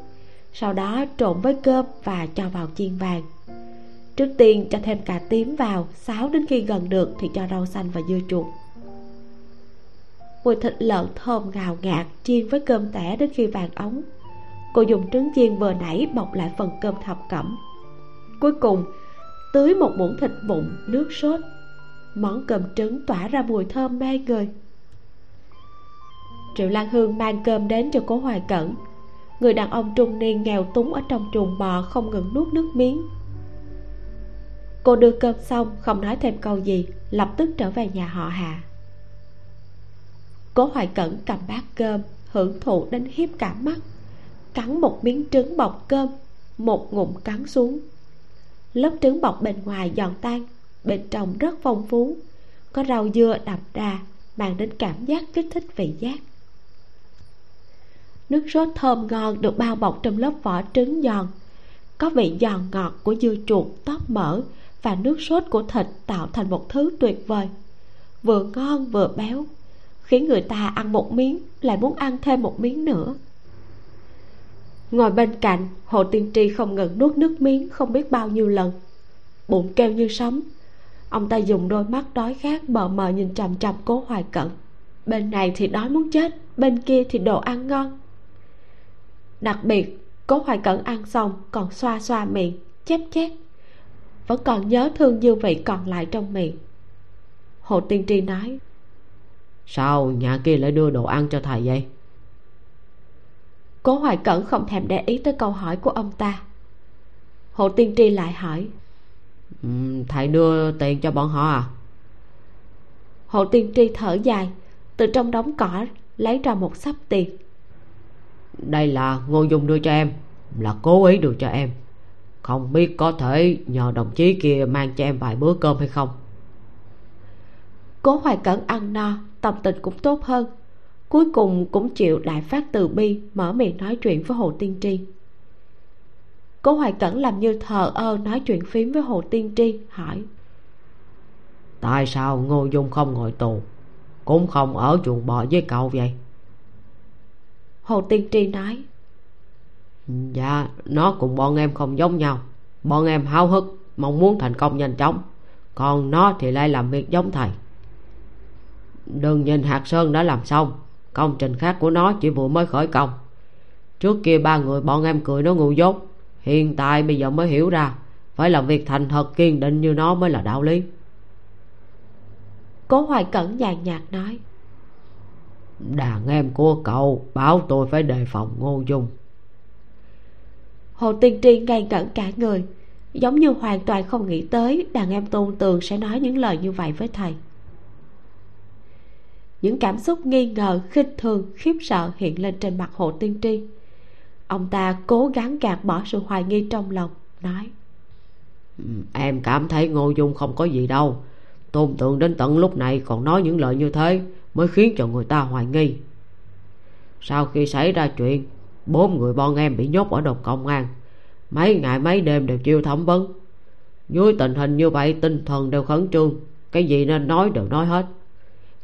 sau đó trộn với cơm và cho vào chiên vàng. Trước tiên cho thêm cà tím vào xáo đến khi gần được thì cho rau xanh và dưa chuột. Mùi thịt lợn thơm ngào ngạt, chiên với cơm tẻ đến khi vàng ống. Cô dùng trứng chiên vừa nãy bọc lại phần cơm thập cẩm. Cuối cùng, tưới một muỗng thịt vụn, nước sốt món cơm trứng tỏa ra mùi thơm mê người. Triệu lan hương mang cơm đến cho cố hoài cẩn. Người đàn ông trung niên nghèo túng ở trong chuồng bò không ngừng nuốt nước miếng. Cô đưa cơm xong, không nói thêm câu gì, lập tức trở về nhà họ hà. Cố hoài cẩn cầm bát cơm, hưởng thụ đến hiếp cả mắt, cắn một miếng trứng bọc cơm, một ngụm cắn xuống. Lớp trứng bọc bên ngoài giòn tan bên trong rất phong phú. Có rau dưa đậm đà, mang đến cảm giác kích thích vị giác. Nước sốt thơm ngon được bao bọc trong lớp vỏ trứng giòn. Có vị giòn ngọt của dưa chuột tóp mỡ và nước sốt của thịt tạo thành một thứ tuyệt vời. Vừa ngon vừa béo, khiến người ta ăn một miếng, lại muốn ăn thêm một miếng nữa. Ngồi bên cạnh, hồ tiên tri không ngừng nuốt nước miếng không biết bao nhiêu lần. Bụng kêu như sấm ông ta dùng đôi mắt đói khát mờ mờ nhìn chằm chằm cố hoài cận. Bên này thì đói muốn chết bên kia thì đồ ăn ngon. Đặc biệt cố hoài cận ăn xong còn xoa xoa miệng chép chép. Vẫn còn nhớ thương dư vị còn lại trong miệng. Hồ tiên tri nói sao nhà kia lại đưa đồ ăn cho thầy vậy? Cố hoài cẩn không thèm để ý tới câu hỏi của ông ta. Hồ tiên tri lại hỏi ừ, thầy đưa tiền cho bọn họ à? Hồ tiên tri thở dài từ trong đống cỏ lấy ra một sắp tiền. Đây là ngô dung đưa cho em là cố ý đưa cho em. Không biết có thể nhờ đồng chí kia mang cho em vài bữa cơm hay không? Cố hoài cẩn ăn no tâm tình cũng tốt hơn. Cuối cùng cũng chịu đại phát từ bi mở miệng nói chuyện với hồ tiên tri cố hoài cẩn làm như thờ ơ nói chuyện phím với hồ tiên tri hỏi. Tại sao ngô dung không ngồi tù? Cũng không ở chuồng bò với cậu vậy. Hồ tiên tri nói. Dạ nó cùng bọn em không giống nhau. Bọn em háo hức mong muốn thành công nhanh chóng. Còn nó thì lại làm việc giống thầy. Đừng nhìn hạt sơn đã làm xong. Công trình khác của nó chỉ vừa mới khởi công. Trước kia ba người bọn em cười nó ngu dốt hiện tại bây giờ mới hiểu ra phải làm việc thành thật kiên định như nó mới là đạo lý. Cố hoài cẩn nhàn nhạt nói. Đàn em của cậu bảo tôi phải đề phòng ngô dung. Hồ tiên tri ngây ngẩn cả người giống như hoàn toàn không nghĩ tới đàn em tôn tường sẽ nói những lời như vậy với thầy. Những cảm xúc nghi ngờ khinh thường khiếp sợ hiện lên trên mặt hồ tiên tri ông ta cố gắng gạt bỏ sự hoài nghi trong lòng, nói. Ừ, em cảm thấy ngô dung không có gì đâu. Tôn tượng đến tận lúc này còn nói những lời như thế mới khiến cho người ta hoài nghi. Sau khi xảy ra chuyện, bốn người bọn em bị nhốt ở đồn công an. Mấy ngày mấy đêm đều chịu thẩm vấn. Dưới tình hình như vậy, tinh thần đều khẩn trương. Cái gì nên nói đều nói hết.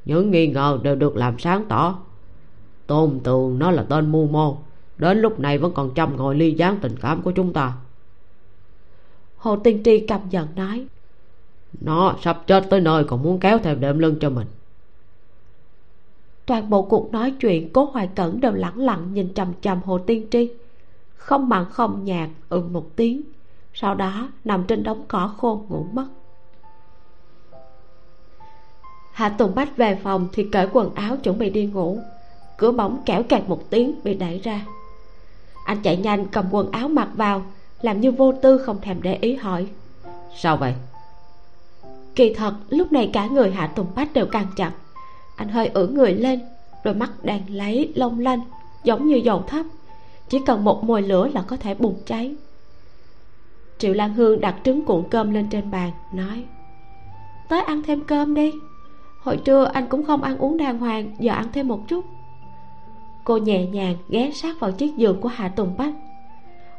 Những nghi ngờ đều được làm sáng tỏ. Tôn tường nó là tên mưu mô đến lúc này vẫn còn chăm ngồi ly gián tình cảm của chúng ta. Hồ tiên tri căm giận nói, nó sắp chết tới nơi còn muốn kéo thêm đệm lưng cho mình. Toàn bộ cuộc nói chuyện cố hoài cẩn đều lẳng lặng nhìn chằm chằm hồ tiên tri. Không mặn không nhạt ừ một tiếng. Sau đó nằm trên đống cỏ khô ngủ mất. Hạ tùng bách về phòng thì cởi quần áo chuẩn bị đi ngủ. Cửa bóng kẽo kẹt một tiếng bị đẩy ra anh chạy nhanh cầm quần áo mặc vào làm như vô tư không thèm để ý hỏi. Sao vậy? Kỳ thật lúc này cả người hạ tùng bách đều càng chặt. Anh hơi ưỡn người lên đôi mắt đang lấy long lanh giống như dầu thấp. Chỉ cần một mồi lửa là có thể bùng cháy. Triệu lan hương đặt trứng cuộn cơm lên trên bàn nói tới ăn thêm cơm đi. Hồi trưa anh cũng không ăn uống đàng hoàng giờ ăn thêm một chút cô nhẹ nhàng ghé sát vào chiếc giường của hạ tùng bách.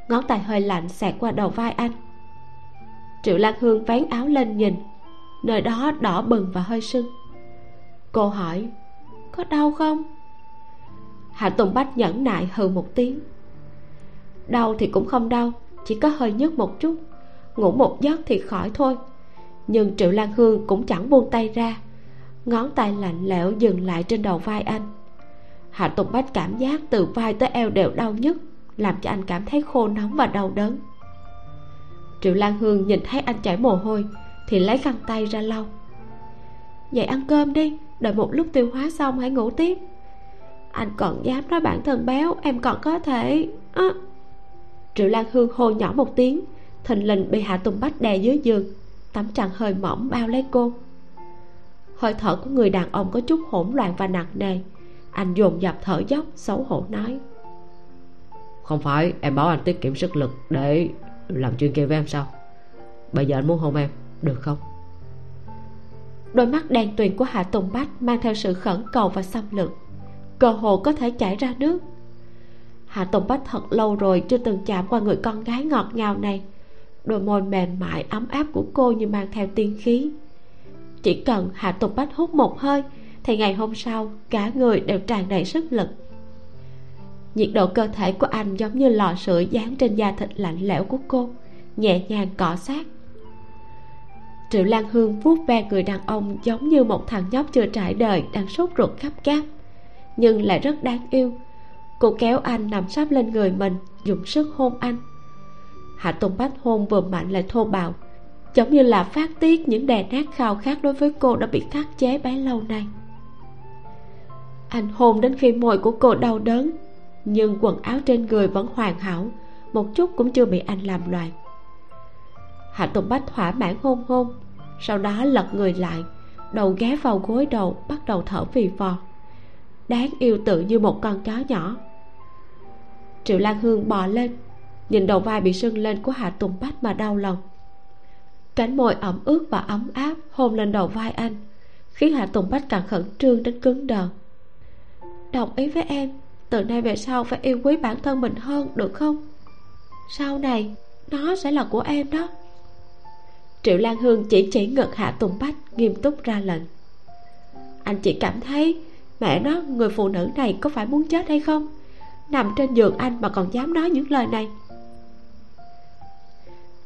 Ngón tay hơi lạnh xẹt qua đầu vai anh. Triệu lan hương vén áo lên nhìn. Nơi đó đỏ bừng và hơi sưng. Cô hỏi, có đau không? Hạ tùng bách nhẫn nại hừ một tiếng. Đau thì cũng không đau, chỉ có hơi nhức một chút. Ngủ một giấc thì khỏi thôi. Nhưng triệu lan hương cũng chẳng buông tay ra. Ngón tay lạnh lẽo dừng lại trên đầu vai anh hạ tùng bách cảm giác từ vai tới eo đều đau nhức, làm cho anh cảm thấy khô nóng và đau đớn. Triệu lan hương nhìn thấy anh chảy mồ hôi, thì lấy khăn tay ra lau. Vậy ăn cơm đi, đợi một lúc tiêu hóa xong hãy ngủ tiếp. Anh còn dám nói bản thân béo, em còn có thể à. triệu lan hương hô nhỏ một tiếng, thình lình bị hạ tùng bách đè dưới giường, tấm trăng hơi mỏng bao lấy cô. Hơi thở của người đàn ông có chút hỗn loạn và nặng nề anh dồn dập thở dốc xấu hổ nói. Không phải em bảo anh tiết kiệm sức lực để làm chuyện kia với em sao? Bây giờ anh muốn hôn em được không? Đôi mắt đen tuyền của hạ tùng bách mang theo sự khẩn cầu và xâm lược. Cơ hồ có thể chảy ra nước. Hạ tùng bách thật lâu rồi chưa từng chạm qua người con gái ngọt ngào này. Đôi môi mềm mại ấm áp của cô như mang theo tiên khí. Chỉ cần hạ tùng bách hút một hơi thì ngày hôm sau, cả người đều tràn đầy sức lực. Nhiệt độ cơ thể của anh giống như lò sưởi dán trên da thịt lạnh lẽo của cô, nhẹ nhàng cọ sát. Triệu lan hương vuốt ve người đàn ông giống như một thằng nhóc chưa trải đời đang sốt ruột khắp cáp nhưng lại rất đáng yêu. Cô kéo anh nằm sắp lên người mình, dùng sức hôn anh. Hạ tùng bách hôn vừa mạnh lại thô bạo, giống như là phát tiết những đè nát khao khát đối với cô đã bị khắc chế bấy lâu nay anh hôn đến khi môi của cô đau đớn, nhưng quần áo trên người vẫn hoàn hảo, một chút cũng chưa bị anh làm loạn. Hạ tùng bách thỏa mãn hôn hôn, sau đó lật người lại, đầu ghé vào gối đầu, bắt đầu thở phì phò. Đáng yêu tự như một con chó nhỏ. Triệu lan hương bò lên, nhìn đầu vai bị sưng lên của hạ tùng bách mà đau lòng. Cánh môi ẩm ướt và ấm áp hôn lên đầu vai anh, khiến hạ tùng bách càng khẩn trương đến cứng đờ đồng ý với em. Từ nay về sau phải yêu quý bản thân mình hơn, được không? Sau này, nó sẽ là của em đó. Triệu lan hương chỉ chỉ ngực hạ tùng bách, nghiêm túc ra lệnh. Anh chỉ cảm thấy mẹ nó, người phụ nữ này có phải muốn chết hay không? Nằm trên giường anh mà còn dám nói những lời này.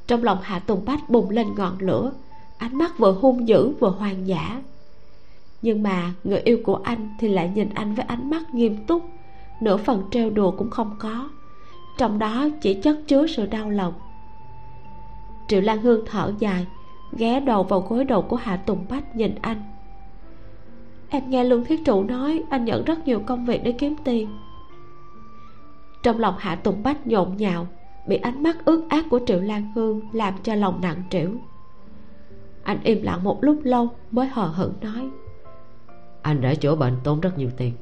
Trong lòng hạ tùng bách bùng lên ngọn lửa, ánh mắt vừa hung dữ vừa hoang dã nhưng mà người yêu của anh thì lại nhìn anh với ánh mắt nghiêm túc. Nửa phần trêu đùa cũng không có. Trong đó chỉ chất chứa sự đau lòng. Triệu lan hương thở dài, ghé đầu vào gối đầu của hạ tùng bách nhìn anh. Em nghe lương thiết trụ nói, anh nhận rất nhiều công việc để kiếm tiền. Trong lòng hạ tùng bách nhộn nhạo, bị ánh mắt ướt át của triệu lan hương làm cho lòng nặng trĩu. Anh im lặng một lúc lâu mới hờ hững nói anh đã chữa bệnh tốn rất nhiều tiền.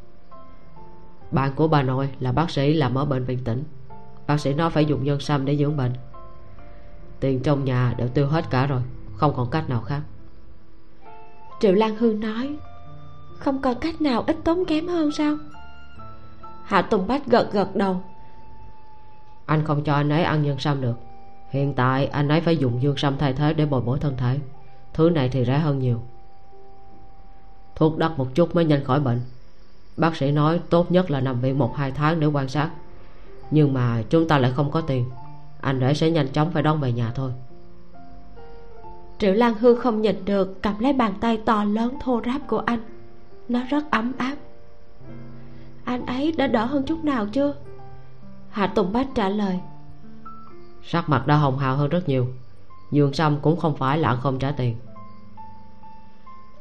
Bạn của bà nội là bác sĩ làm ở bệnh viện tỉnh. Bác sĩ nói phải dùng nhân sâm để dưỡng bệnh. Tiền trong nhà đều tiêu hết cả rồi không còn cách nào khác. Triệu lan hương nói không còn cách nào ít tốn kém hơn sao? Hạ tùng bách gật gật đầu. Anh không cho anh ấy ăn nhân sâm được. Hiện tại anh ấy phải dùng dương sâm thay thế để bồi bổ thân thể. Thứ này thì rẻ hơn nhiều thuốc đắt một chút mới nhanh khỏi bệnh. Bác sĩ nói tốt nhất là nằm viện một hai tháng để quan sát. Nhưng mà chúng ta lại không có tiền. Anh rể sẽ nhanh chóng phải đón về nhà thôi. Triệu lan hương không nhìn được cầm lấy bàn tay to lớn thô ráp của anh. Nó rất ấm áp. Anh ấy đã đỡ hơn chút nào chưa? Hạ tùng bách trả lời. Sắc mặt đã hồng hào hơn rất nhiều. Giường sâm cũng không phải là không trả tiền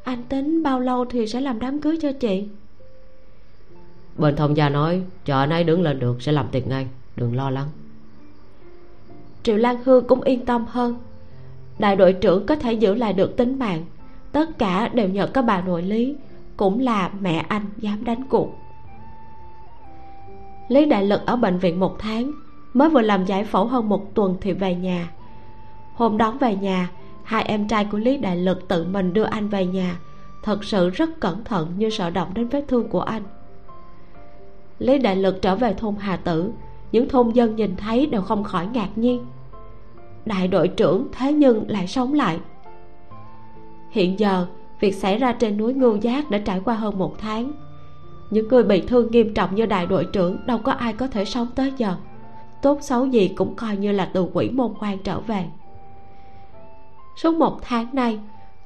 anh tính bao lâu thì sẽ làm đám cưới cho chị? Bên thông gia nói chờ anh ấy đứng lên được sẽ làm tiệc ngay đừng lo lắng. Triệu lan hương cũng yên tâm hơn. Đại đội trưởng có thể giữ lại được tính mạng. Tất cả đều nhờ có bà nội lý cũng là mẹ anh dám đánh cuộc. Lý đại lực ở bệnh viện một tháng mới vừa làm giải phẫu hơn một tuần thì về nhà. Hôm đón về nhà hai em trai của lý đại lực tự mình đưa anh về nhà. Thật sự rất cẩn thận như sợ động đến vết thương của anh. Lý đại lực trở về thôn hà tử. Những thôn dân nhìn thấy đều không khỏi ngạc nhiên. Đại đội trưởng thế nhưng lại sống lại. Hiện giờ, việc xảy ra trên núi ngưu giác đã trải qua hơn một tháng. Những người bị thương nghiêm trọng như đại đội trưởng đâu có ai có thể sống tới giờ. Tốt xấu gì cũng coi như là từ quỷ môn quan trở về suốt một tháng nay,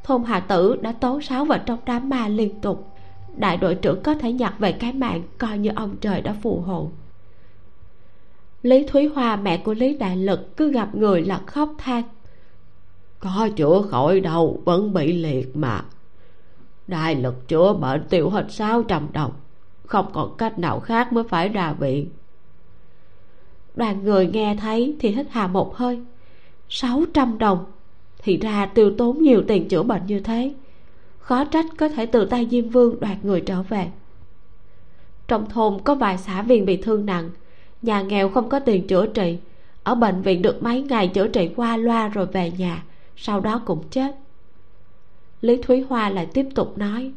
thôn hà tử đã tố sáu vào trong đám ma liên tục. Đại đội trưởng có thể nhặt về cái mạng coi như ông trời đã phù hộ. Lý thúy hoa, mẹ của lý đại lực, cứ gặp người là khóc than. Có chữa khỏi đâu, vẫn bị liệt mà. Đại lực chữa bệnh tiêu hết sáu trăm đồng, không còn cách nào khác mới phải ra viện. Đoàn người nghe thấy thì hít hà một hơi. Sáu trăm đồng? Thì ra tiêu tốn nhiều tiền chữa bệnh như thế. Khó trách có thể từ tay diêm vương đoạt người trở về. Trong thôn có vài xã viên bị thương nặng, nhà nghèo không có tiền chữa trị. Ở bệnh viện được mấy ngày chữa trị qua loa rồi về nhà, sau đó cũng chết. Lý thúy hoa lại tiếp tục nói,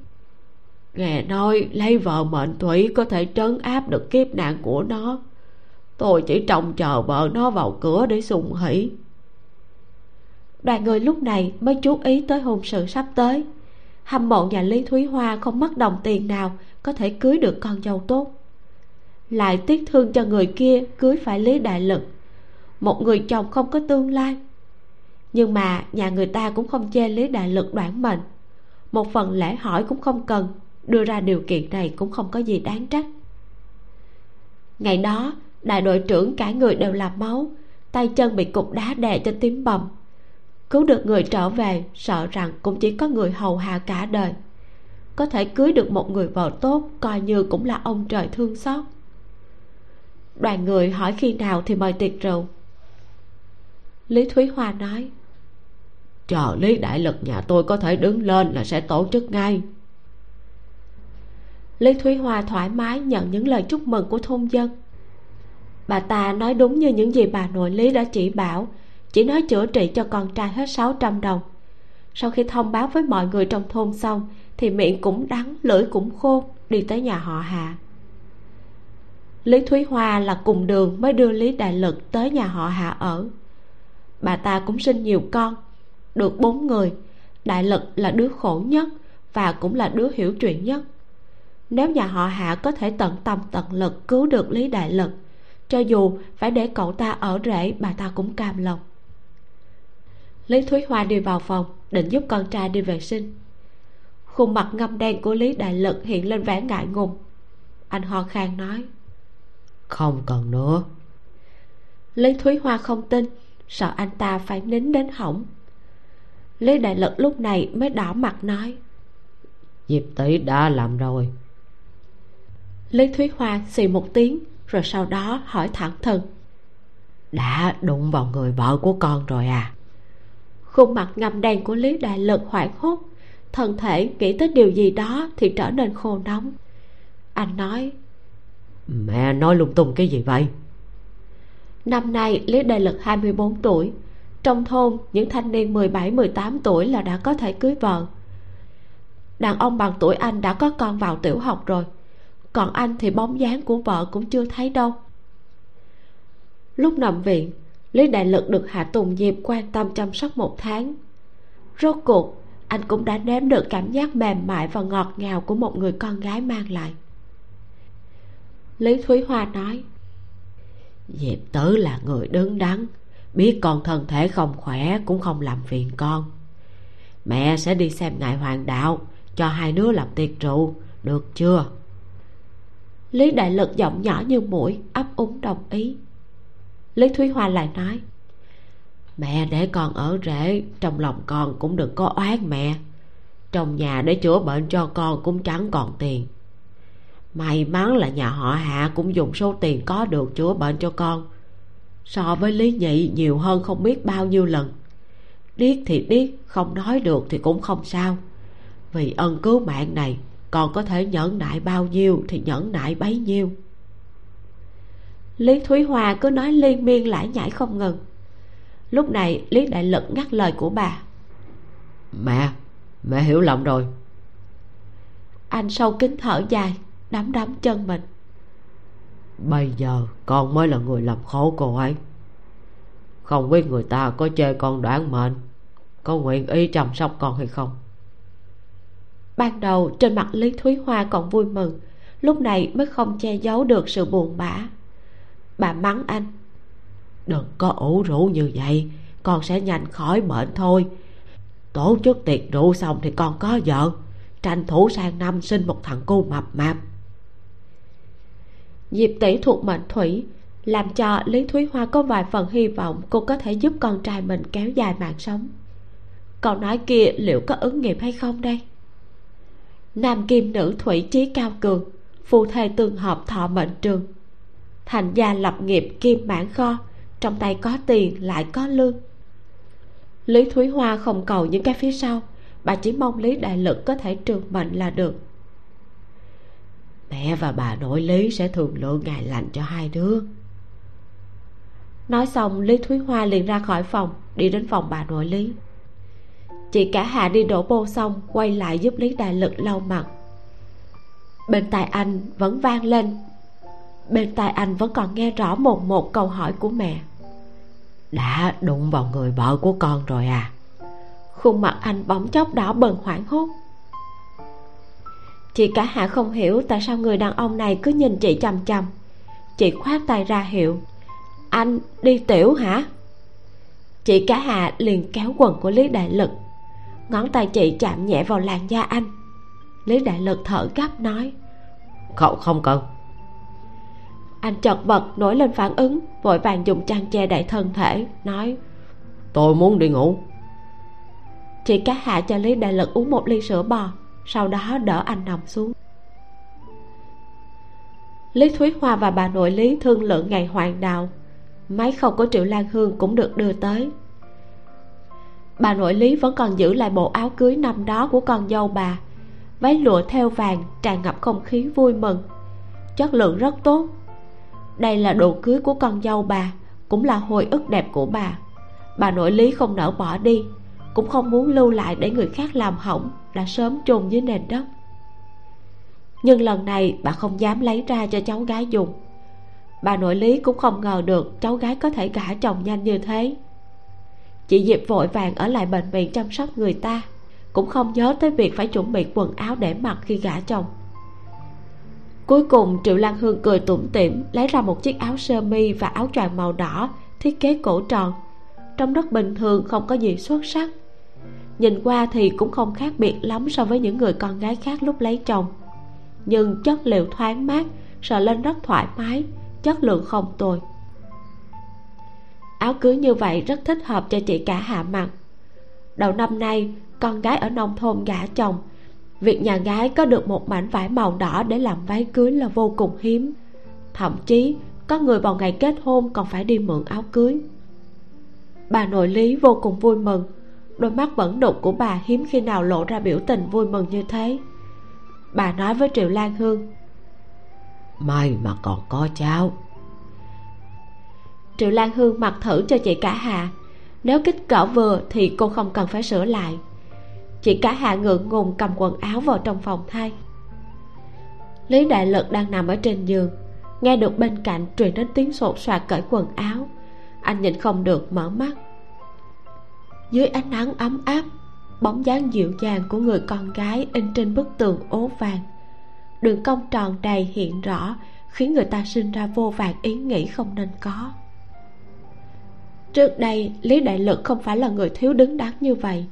nghe nói lấy vợ mệnh thủy có thể trấn áp được kiếp nạn của nó. Tôi chỉ trông chờ vợ nó vào cửa để sùng hỷ đoàn người lúc này mới chú ý tới hôn sự sắp tới. Hâm mộ nhà lý thúy hoa không mất đồng tiền nào có thể cưới được con dâu tốt. Lại tiếc thương cho người kia cưới phải lý đại lực. Một người chồng không có tương lai. Nhưng mà nhà người ta cũng không chê lý đại lực đoản mệnh. Một phần lễ hỏi cũng không cần, đưa ra điều kiện này cũng không có gì đáng trách. Ngày đó, đại đội trưởng cả người đều là máu, tay chân bị cục đá đè cho tím bầm cứu được người trở về sợ rằng cũng chỉ có người hầu hạ cả đời. Có thể cưới được một người vợ tốt coi như cũng là ông trời thương xót. Đoàn người hỏi khi nào thì mời tiệc rượu. Lý thúy hoa nói chờ lý đại lực nhà tôi có thể đứng lên là sẽ tổ chức ngay. Lý thúy hoa thoải mái nhận những lời chúc mừng của thôn dân. Bà ta nói đúng như những gì bà nội lý đã chỉ bảo chỉ nói chữa trị cho con trai hết 600 đồng. Sau khi thông báo với mọi người trong thôn xong, thì miệng cũng đắng, lưỡi cũng khô, đi tới nhà họ hạ lý thúy hoa là cùng đường mới đưa lý đại lực tới nhà họ hạ ở. Bà ta cũng sinh nhiều con, được bốn người. Đại lực là đứa khổ nhất và cũng là đứa hiểu chuyện nhất. Nếu nhà họ hạ có thể tận tâm tận lực cứu được lý đại lực, cho dù phải để cậu ta ở rễ, bà ta cũng cam lòng lý thúy hoa đi vào phòng định giúp con trai đi vệ sinh. Khuôn mặt ngâm đen của lý đại lực hiện lên vẻ ngại ngùng. Anh ho khan nói không cần nữa. Lý thúy hoa không tin sợ anh ta phải nín đến hỏng. Lý đại lực lúc này mới đỏ mặt nói diệp tỷ đã làm rồi. Lý thúy hoa xì một tiếng rồi sau đó hỏi thẳng thừng đã đụng vào người vợ của con rồi à khuôn mặt ngầm đen của lý đại lực hoảng hốt. Thân thể nghĩ tới điều gì đó thì trở nên khô nóng. Anh nói mẹ nói lung tung cái gì vậy? Năm nay lý đại lực 24 tuổi. Trong thôn những thanh niên 17-18 tuổi là đã có thể cưới vợ. Đàn ông bằng tuổi anh đã có con vào tiểu học rồi. Còn anh thì bóng dáng của vợ cũng chưa thấy đâu. Lúc nằm viện lý đại lực được hạ tùng diệp quan tâm chăm sóc một tháng. Rốt cuộc anh cũng đã nếm được cảm giác mềm mại và ngọt ngào của một người con gái mang lại. Lý thúy hoa nói diệp tứ là người đứng đắn biết con thân thể không khỏe cũng không làm phiền con. Mẹ sẽ đi xem ngài hoàng đạo cho hai đứa làm tiệc rượu được chưa? Lý đại lực giọng nhỏ như mũi ấp úng đồng ý lý thúy hoa lại nói, mẹ để con ở rễ trong lòng con cũng đừng có oán mẹ. Trong nhà để chữa bệnh cho con cũng chẳng còn tiền. May mắn là nhà họ hạ cũng dùng số tiền có được chữa bệnh cho con. So với lý nhị nhiều hơn không biết bao nhiêu lần. Điếc thì điếc, không nói được thì cũng không sao. Vì ân cứu mạng này còn có thể nhẫn nại bao nhiêu thì nhẫn nại bấy nhiêu lý thúy hòa cứ nói liên miên lải nhải không ngừng. Lúc này lý đại lực ngắt lời của bà. Mẹ mẹ hiểu lầm rồi. Anh sâu kính thở dài đắm đắm chân mình. Bây giờ con mới là người làm khổ cô ấy. Không biết người ta có chê con đoán mệnh có nguyện ý chăm sóc con hay không? Ban đầu trên mặt lý thúy hoa còn vui mừng lúc này mới không che giấu được sự buồn bã bà mắng anh. Đừng có ủ rũ như vậy, con sẽ nhanh khỏi bệnh thôi. Tổ chức tiệc rượu xong thì con có vợ. Tranh thủ sang năm sinh một thằng cu mập mạp. Diệp tỷ thuộc mệnh thủy, làm cho lý thúy hoa có vài phần hy vọng cô có thể giúp con trai mình kéo dài mạng sống. Câu nói kia liệu có ứng nghiệm hay không đây? Nam kim nữ thủy trí cao cường phù thề tương hợp thọ mệnh trường thành gia lập nghiệp kim bản kho, trong tay có tiền lại có lương. Lý thúy hoa không cầu những cái phía sau, bà chỉ mong lý đại lực có thể trường mệnh là được. Mẹ và bà nội lý sẽ thường lượng ngày lành cho hai đứa. Nói xong, lý thúy hoa liền ra khỏi phòng, đi đến phòng bà nội lý. Chị cả hà đi đổ bô xong, quay lại giúp lý đại lực lau mặt. Bên tai anh vẫn vang lên bên tai anh vẫn còn nghe rõ một một câu hỏi của mẹ. Đã đụng vào người vợ của con rồi à? Khuôn mặt anh bỗng chốc đỏ bừng hoảng hốt. Chị cả hạ không hiểu tại sao người đàn ông này cứ nhìn chị chằm chằm. Chị khoát tay ra hiệu anh đi tiểu hả? Chị cả hạ liền kéo quần của lý đại lực. Ngón tay chị chạm nhẹ vào làn da anh. Lý đại lực thở gấp nói cậu không cần anh chợt bật nổi lên phản ứng vội vàng dùng chăn che đậy thân thể nói. Tôi muốn đi ngủ. Chị cá hạ cho lý đại lực uống một ly sữa bò sau đó đỡ anh nằm xuống. Lý thúy hoa và bà nội lý thương lượng ngày hoàng đạo. Máy khâu của triệu lan hương cũng được đưa tới. Bà nội lý vẫn còn giữ lại bộ áo cưới năm đó của con dâu bà. Váy lụa theo vàng tràn ngập không khí vui mừng. Chất lượng rất tốt đây là đồ cưới của con dâu bà, cũng là hồi ức đẹp của bà. Bà nội lý không nỡ bỏ đi, cũng không muốn lưu lại để người khác làm hỏng, đã sớm chôn dưới nền đất. Nhưng lần này bà không dám lấy ra cho cháu gái dùng. Bà nội lý cũng không ngờ được cháu gái có thể gả chồng nhanh như thế. Chị diệp vội vàng ở lại bệnh viện chăm sóc người ta, cũng không nhớ tới việc phải chuẩn bị quần áo để mặc khi gả chồng cuối cùng, triệu lan hương cười tủm tỉm, lấy ra một chiếc áo sơ mi và áo choàng màu đỏ, thiết kế cổ tròn. Trông rất bình thường không có gì xuất sắc. Nhìn qua thì cũng không khác biệt lắm so với những người con gái khác lúc lấy chồng. Nhưng chất liệu thoáng mát sờ lên rất thoải mái, chất lượng không tồi. Áo cưới như vậy rất thích hợp cho chị cả hạ mặt đầu năm nay, con gái ở nông thôn gả chồng việc nhà gái có được một mảnh vải màu đỏ để làm váy cưới là vô cùng hiếm. Thậm chí có người vào ngày kết hôn còn phải đi mượn áo cưới. Bà nội lý vô cùng vui mừng. Đôi mắt vẫn đục của bà hiếm khi nào lộ ra biểu tình vui mừng như thế. Bà nói với triệu lan hương. May mà còn có cháu. Triệu lan hương mặc thử cho chị cả hạ nếu kích cỡ vừa thì cô không cần phải sửa lại chị cả hạ ngượng ngùng cầm quần áo vào trong phòng thay. Lý đại lực đang nằm ở trên giường, nghe được bên cạnh truyền đến tiếng sột soạt cởi quần áo. Anh nhìn không được mở mắt. Dưới ánh nắng ấm áp, bóng dáng dịu dàng của người con gái in trên bức tường ố vàng. Đường cong tròn đầy hiện rõ, khiến người ta sinh ra vô vàng ý nghĩ không nên có. Trước đây, lý đại lực không phải là người thiếu đứng đắn như vậy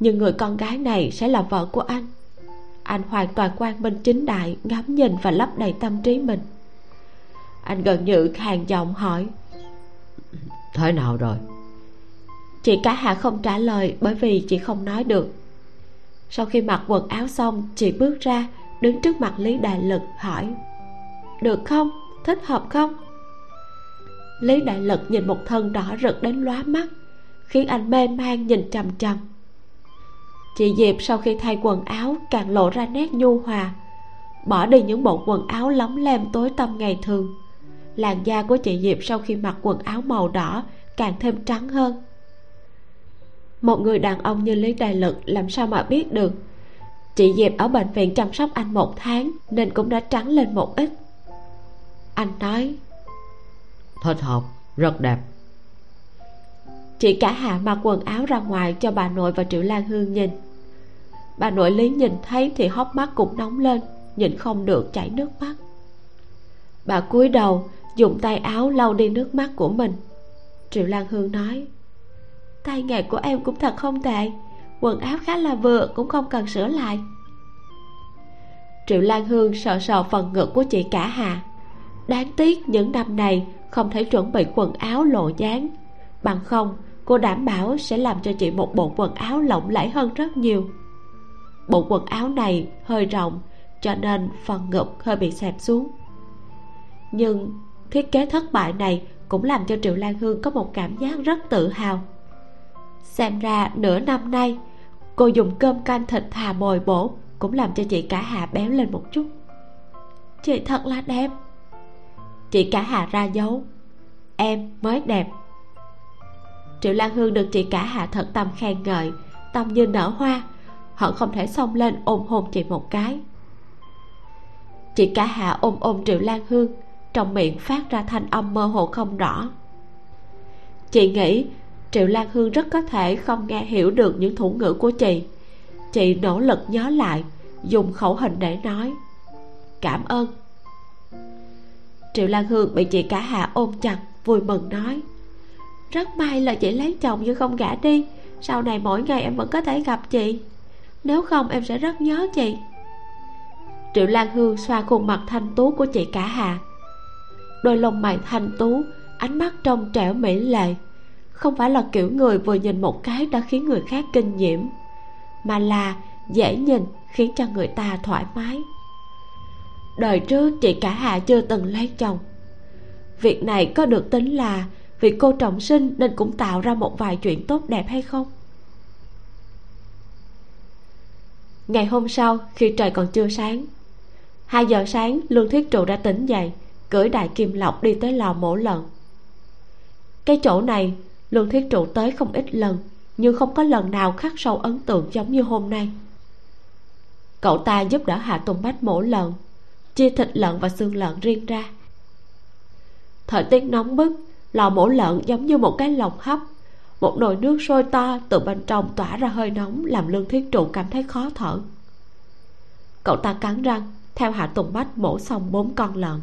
nhưng người con gái này sẽ là vợ của anh. Anh hoàn toàn quan minh chính đại ngắm nhìn và lấp đầy tâm trí mình. Anh gần như hàng giọng hỏi thế nào rồi? Chị cả hạ không trả lời bởi vì chị không nói được. Sau khi mặc quần áo xong chị bước ra đứng trước mặt lý đại lực hỏi được không? Thích hợp không? Lý đại lực nhìn một thân đỏ rực đến lóa mắt khiến anh mê man nhìn chằm chằm chị diệp sau khi thay quần áo càng lộ ra nét nhu hòa. Bỏ đi những bộ quần áo lóng lem tối tăm ngày thường. Làn da của chị diệp sau khi mặc quần áo màu đỏ càng thêm trắng hơn. Một người đàn ông như lý đại lực làm sao mà biết được? Chị diệp ở bệnh viện chăm sóc anh một tháng nên cũng đã trắng lên một ít. Anh nói thích hợp rất đẹp. Chị cả hạ mặc quần áo ra ngoài cho bà nội và triệu lan hương nhìn bà nội lý nhìn thấy thì hốc mắt cũng nóng lên, nhìn không được chảy nước mắt. Bà cúi đầu, dùng tay áo lau đi nước mắt của mình. Triệu lan hương nói, tay nghề của em cũng thật không tệ, quần áo khá là vừa, cũng không cần sửa lại. Triệu lan hương sợ sờ phần ngực của chị cả hà. Đáng tiếc những năm này không thể chuẩn bị quần áo lộ dáng. Bằng không, cô đảm bảo sẽ làm cho chị một bộ quần áo lộng lẫy hơn rất nhiều bộ quần áo này hơi rộng, cho nên phần ngực hơi bị xẹp xuống. Nhưng thiết kế thất bại này cũng làm cho triệu lan hương có một cảm giác rất tự hào. Xem ra nửa năm nay, cô dùng cơm canh thịt thà bồi bổ cũng làm cho chị cả hà béo lên một chút. Chị thật là đẹp. Chị cả hà ra dấu, em mới đẹp. Triệu lan hương được chị cả hà thật tâm khen ngợi tâm như nở hoa hận không thể xông lên ôm hôn chị một cái. Chị cả hạ ôm ôm triệu lan hương, trong miệng phát ra thanh âm mơ hồ không rõ. Chị nghĩ triệu lan hương rất có thể không nghe hiểu được những thủ ngữ của chị. Chị nỗ lực nhớ lại, dùng khẩu hình để nói, cảm ơn. Triệu lan hương bị chị cả hạ ôm chặt, vui mừng nói, rất may là chị lấy chồng nhưng không gả đi. Sau này mỗi ngày em vẫn có thể gặp chị nếu không em sẽ rất nhớ chị. Triệu lan hương xoa khuôn mặt thanh tú của chị cả hà đôi lông mày thanh tú, ánh mắt trong trẻo mỹ lệ. Không phải là kiểu người vừa nhìn một cái đã khiến người khác kinh nhiễm, mà là dễ nhìn khiến cho người ta thoải mái. Đời trước chị cả hạ chưa từng lấy chồng. Việc này có được tính là vì cô trọng sinh nên cũng tạo ra một vài chuyện tốt đẹp hay không? Ngày hôm sau, khi trời còn chưa sáng, hai giờ sáng lương thiết trụ đã tỉnh dậy, cưỡi đại kim lọc đi tới lò mổ lợn. Cái chỗ này lương thiết trụ tới không ít lần, nhưng không có lần nào khắc sâu ấn tượng giống như hôm nay. Cậu ta giúp đỡ hạ tùng bách mổ lợn, chia thịt lợn và xương lợn riêng ra. Thời tiết nóng bức, lò mổ lợn giống như một cái lồng hấp một nồi nước sôi to từ bên trong tỏa ra hơi nóng làm lương thiết trụ cảm thấy khó thở. Cậu ta cắn răng, theo hạ tùng bách mổ xong bốn con lợn.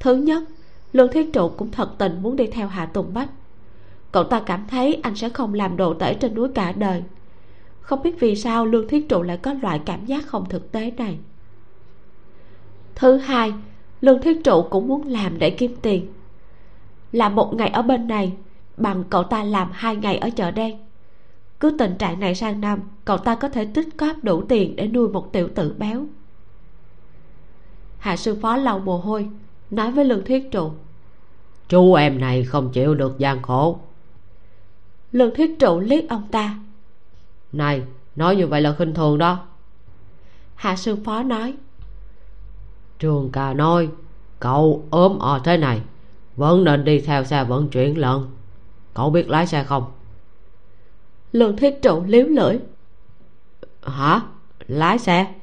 Thứ nhất, lương thiết trụ cũng thật tình muốn đi theo hạ tùng bách. Cậu ta cảm thấy anh sẽ không làm đồ tể trên núi cả đời. Không biết vì sao lương thiết trụ lại có loại cảm giác không thực tế này. Thứ hai, lương thiết trụ cũng muốn làm để kiếm tiền. Làm một ngày ở bên này bằng cậu ta làm hai ngày ở chợ đen. Cứ tình trạng này sang năm cậu ta có thể tích góp đủ tiền để nuôi một tiểu tử béo. Hạ sư phó lau mồ hôi nói với lương thiết trụ. Chú em này không chịu được gian khổ. Lương thiết trụ liếc ông ta. Này nói như vậy là khinh thường đó. Hạ sư phó nói. Trường ca nói cậu ốm o thế này vẫn nên đi theo xe vận chuyển lợn cậu biết lái xe không? Lương thiết trụ liếu lưỡi. Hả? Lái xe?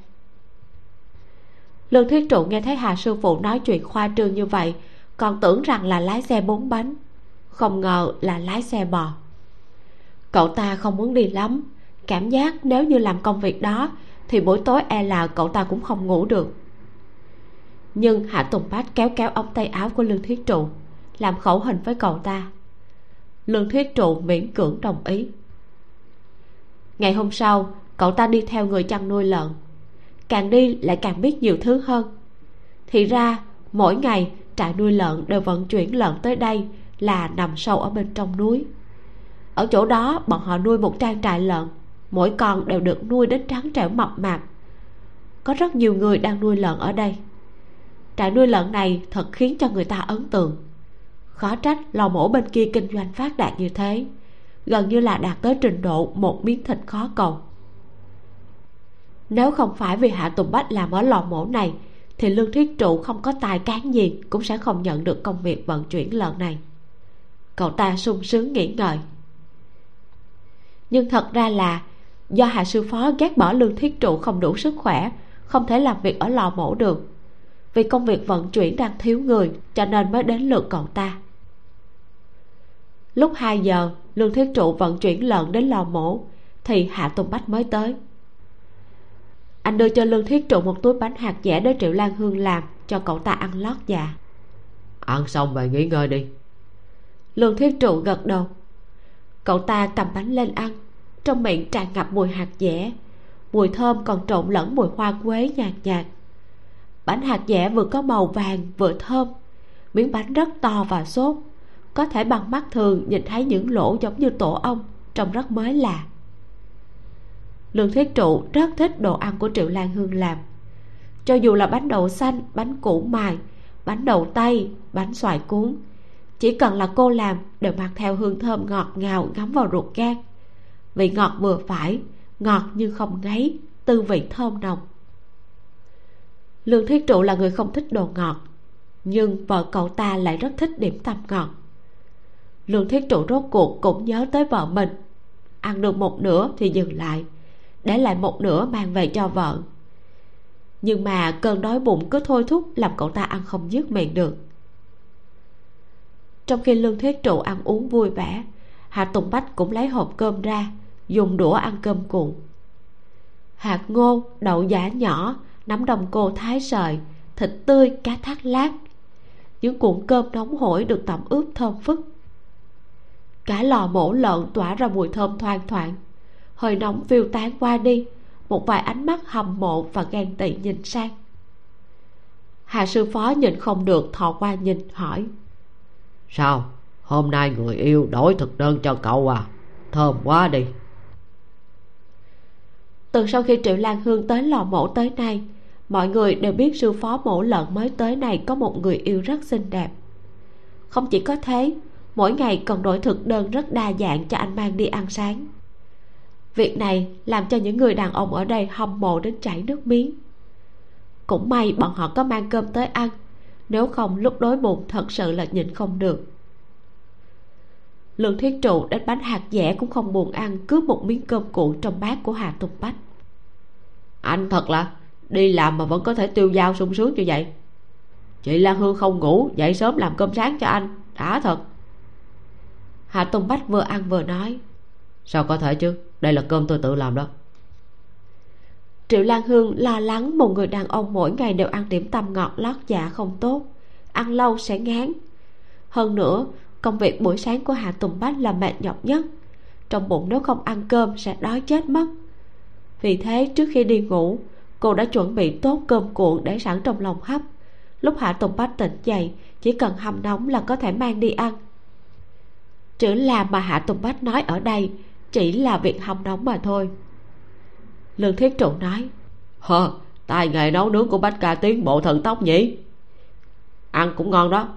Lương thiết trụ nghe thấy hà sư phụ nói chuyện khoa trương như vậy còn tưởng rằng là lái xe bốn bánh. Không ngờ là lái xe bò. Cậu ta không muốn đi lắm. Cảm giác nếu như làm công việc đó thì buổi tối e là cậu ta cũng không ngủ được. Nhưng hạ tùng bách kéo kéo ống tay áo của lương thiết trụ làm khẩu hình với cậu ta lương thuyết trụ miễn cưỡng đồng ý. Ngày hôm sau, cậu ta đi theo người chăn nuôi lợn. Càng đi lại càng biết nhiều thứ hơn. Thì ra, mỗi ngày, trại nuôi lợn đều vận chuyển lợn tới đây là nằm sâu ở bên trong núi. Ở chỗ đó, bọn họ nuôi một trang trại lợn, mỗi con đều được nuôi đến trắng trẻo mập mạp. Có rất nhiều người đang nuôi lợn ở đây. Trại nuôi lợn này thật khiến cho người ta ấn tượng khó trách lò mổ bên kia kinh doanh phát đạt như thế. Gần như là đạt tới trình độ một miếng thịt khó cầu. Nếu không phải vì hạ tùng bách làm ở lò mổ này, thì lương thiết trụ không có tài cán gì cũng sẽ không nhận được công việc vận chuyển lợn này. Cậu ta sung sướng nghĩ ngợi. Nhưng thật ra là, do hạ sư phó ghét bỏ lương thiết trụ không đủ sức khỏe, không thể làm việc ở lò mổ được. Vì công việc vận chuyển đang thiếu người, cho nên mới đến lượt cậu ta lúc 2 giờ lương thiết trụ vận chuyển lợn đến lò mổ thì hạ tùng bách mới tới. Anh đưa cho lương thiết trụ một túi bánh hạt dẻ để triệu lan hương làm cho cậu ta ăn lót dạ ăn xong về nghỉ ngơi đi. Lương thiết trụ gật đầu. Cậu ta cầm bánh lên ăn trong miệng tràn ngập mùi hạt dẻ. Mùi thơm còn trộn lẫn mùi hoa quế nhạt nhạt. Bánh hạt dẻ vừa có màu vàng vừa thơm. Miếng bánh rất to và xốp có thể bằng mắt thường nhìn thấy những lỗ giống như tổ ong, trông rất mới lạ. Lương thiết trụ rất thích đồ ăn của triệu lan hương làm. Cho dù là bánh đậu xanh, bánh củ mài, bánh đậu tây, bánh xoài cuốn, chỉ cần là cô làm đều mang theo hương thơm ngọt ngào ngắm vào ruột gan. Vị ngọt vừa phải, ngọt nhưng không ngấy, tư vị thơm nồng. Lương thiết trụ là người không thích đồ ngọt, nhưng vợ cậu ta lại rất thích điểm tâm ngọt lương thiết trụ rốt cuộc cũng nhớ tới vợ mình. Ăn được một nửa thì dừng lại, để lại một nửa mang về cho vợ. Nhưng mà cơn đói bụng cứ thôi thúc làm cậu ta ăn không dứt miệng được. Trong khi lương thiết trụ ăn uống vui vẻ hạ tùng bách cũng lấy hộp cơm ra, dùng đũa ăn cơm cuộn. Hạt ngô, đậu giả nhỏ nắm đồng cô thái sợi thịt tươi, cá thác lát. Những cuộn cơm nóng hổi được tẩm ướp thơm phức cả lò mổ lợn tỏa ra mùi thơm thoang thoảng. Hơi nóng phiêu tán qua đi một vài ánh mắt hâm mộ và ghen tị nhìn sang. Hà sư phó nhìn không được thò qua nhìn hỏi. Sao? Hôm nay người yêu đổi thực đơn cho cậu à? Thơm quá đi. Từ sau khi triệu lan hương tới lò mổ tới nay mọi người đều biết sư phó mổ lợn mới tới này có một người yêu rất xinh đẹp. Không chỉ có thế mỗi ngày còn đổi thực đơn rất đa dạng cho anh mang đi ăn sáng. Việc này làm cho những người đàn ông ở đây hâm mộ đến chảy nước miếng. Cũng may bọn họ có mang cơm tới ăn, nếu không lúc đói bụng thật sự là nhịn không được. Lương thiết trụ đến bánh hạt dẻ cũng không buồn ăn cướp một miếng cơm cuộn trong bát của hà tùng bách. Anh thật là, đi làm mà vẫn có thể tiêu dao sung sướng như vậy. Chị lan hương không ngủ, dậy sớm làm cơm sáng cho anh, đã thật hạ tùng bách vừa ăn vừa nói, sao có thể chứ? Đây là cơm tôi tự làm đó. Triệu lan hương lo lắng một người đàn ông mỗi ngày đều ăn điểm tâm ngọt lót dạ không tốt, ăn lâu sẽ ngán. Hơn nữa, công việc buổi sáng của hạ tùng bách là mệt nhọc nhất, trong bụng nếu không ăn cơm sẽ đói chết mất. Vì thế, trước khi đi ngủ, cô đã chuẩn bị tốt cơm cuộn để sẵn trong lòng hấp. Lúc hạ tùng bách tỉnh dậy, chỉ cần hâm nóng là có thể mang đi ăn chữ làm mà hạ tùng bách nói ở đây chỉ là việc hâm nóng mà thôi. Lương thiết trụ nói hờ tài nghề nấu nướng của bách ca tiến bộ thần tốc nhỉ? Ăn cũng ngon đó.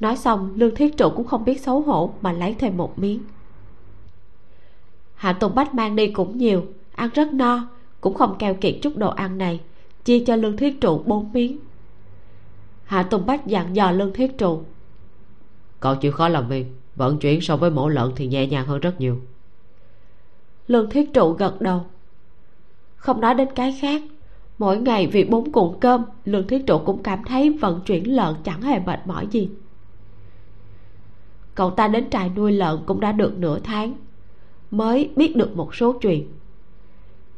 Nói xong lương thiết trụ cũng không biết xấu hổ mà lấy thêm một miếng. Hạ tùng bách mang đi cũng nhiều ăn rất no cũng không keo kiệt chút đồ ăn này chia cho lương thiết trụ bốn miếng. Hạ tùng bách dặn dò lương thiết trụ cậu chịu khó làm việc vận chuyển so với mổ lợn thì nhẹ nhàng hơn rất nhiều. Lương thiết trụ gật đầu. Không nói đến cái khác. Mỗi ngày vì bốn cuộn cơm, lương thiết trụ cũng cảm thấy vận chuyển lợn chẳng hề mệt mỏi gì. Cậu ta đến trại nuôi lợn cũng đã được nửa tháng, mới biết được một số chuyện.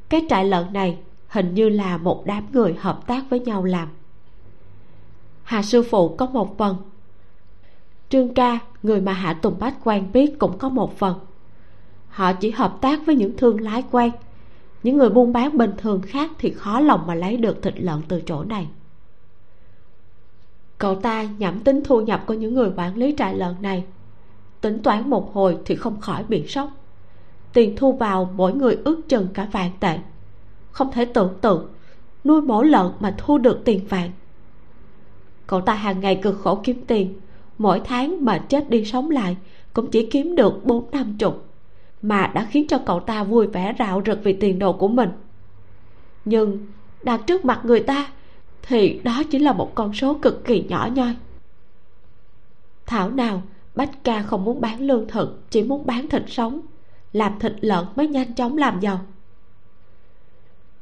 Cái trại lợn này hình như là một đám người hợp tác với nhau làm. Hà sư phụ có một phần. Trương ca người mà hạ tùng bách quen biết cũng có một phần. Họ chỉ hợp tác với những thương lái quen. Những người buôn bán bình thường khác thì khó lòng mà lấy được thịt lợn từ chỗ này. Cậu ta nhẩm tính thu nhập của những người quản lý trại lợn này. Tính toán một hồi thì không khỏi bị sốc. Tiền thu vào mỗi người ước chừng cả vạn tệ. Không thể tưởng tượng, nuôi mổ lợn mà thu được tiền vàng. cậu ta hàng ngày cực khổ kiếm tiền mỗi tháng mà chết đi sống lại, cũng chỉ kiếm được bốn năm chục, mà đã khiến cho cậu ta vui vẻ rạo rực vì tiền đồ của mình. Nhưng đặt trước mặt người ta thì đó chỉ là một con số cực kỳ nhỏ nhoi. Thảo nào bách ca không muốn bán lương thực, chỉ muốn bán thịt sống, làm thịt lợn mới nhanh chóng làm giàu.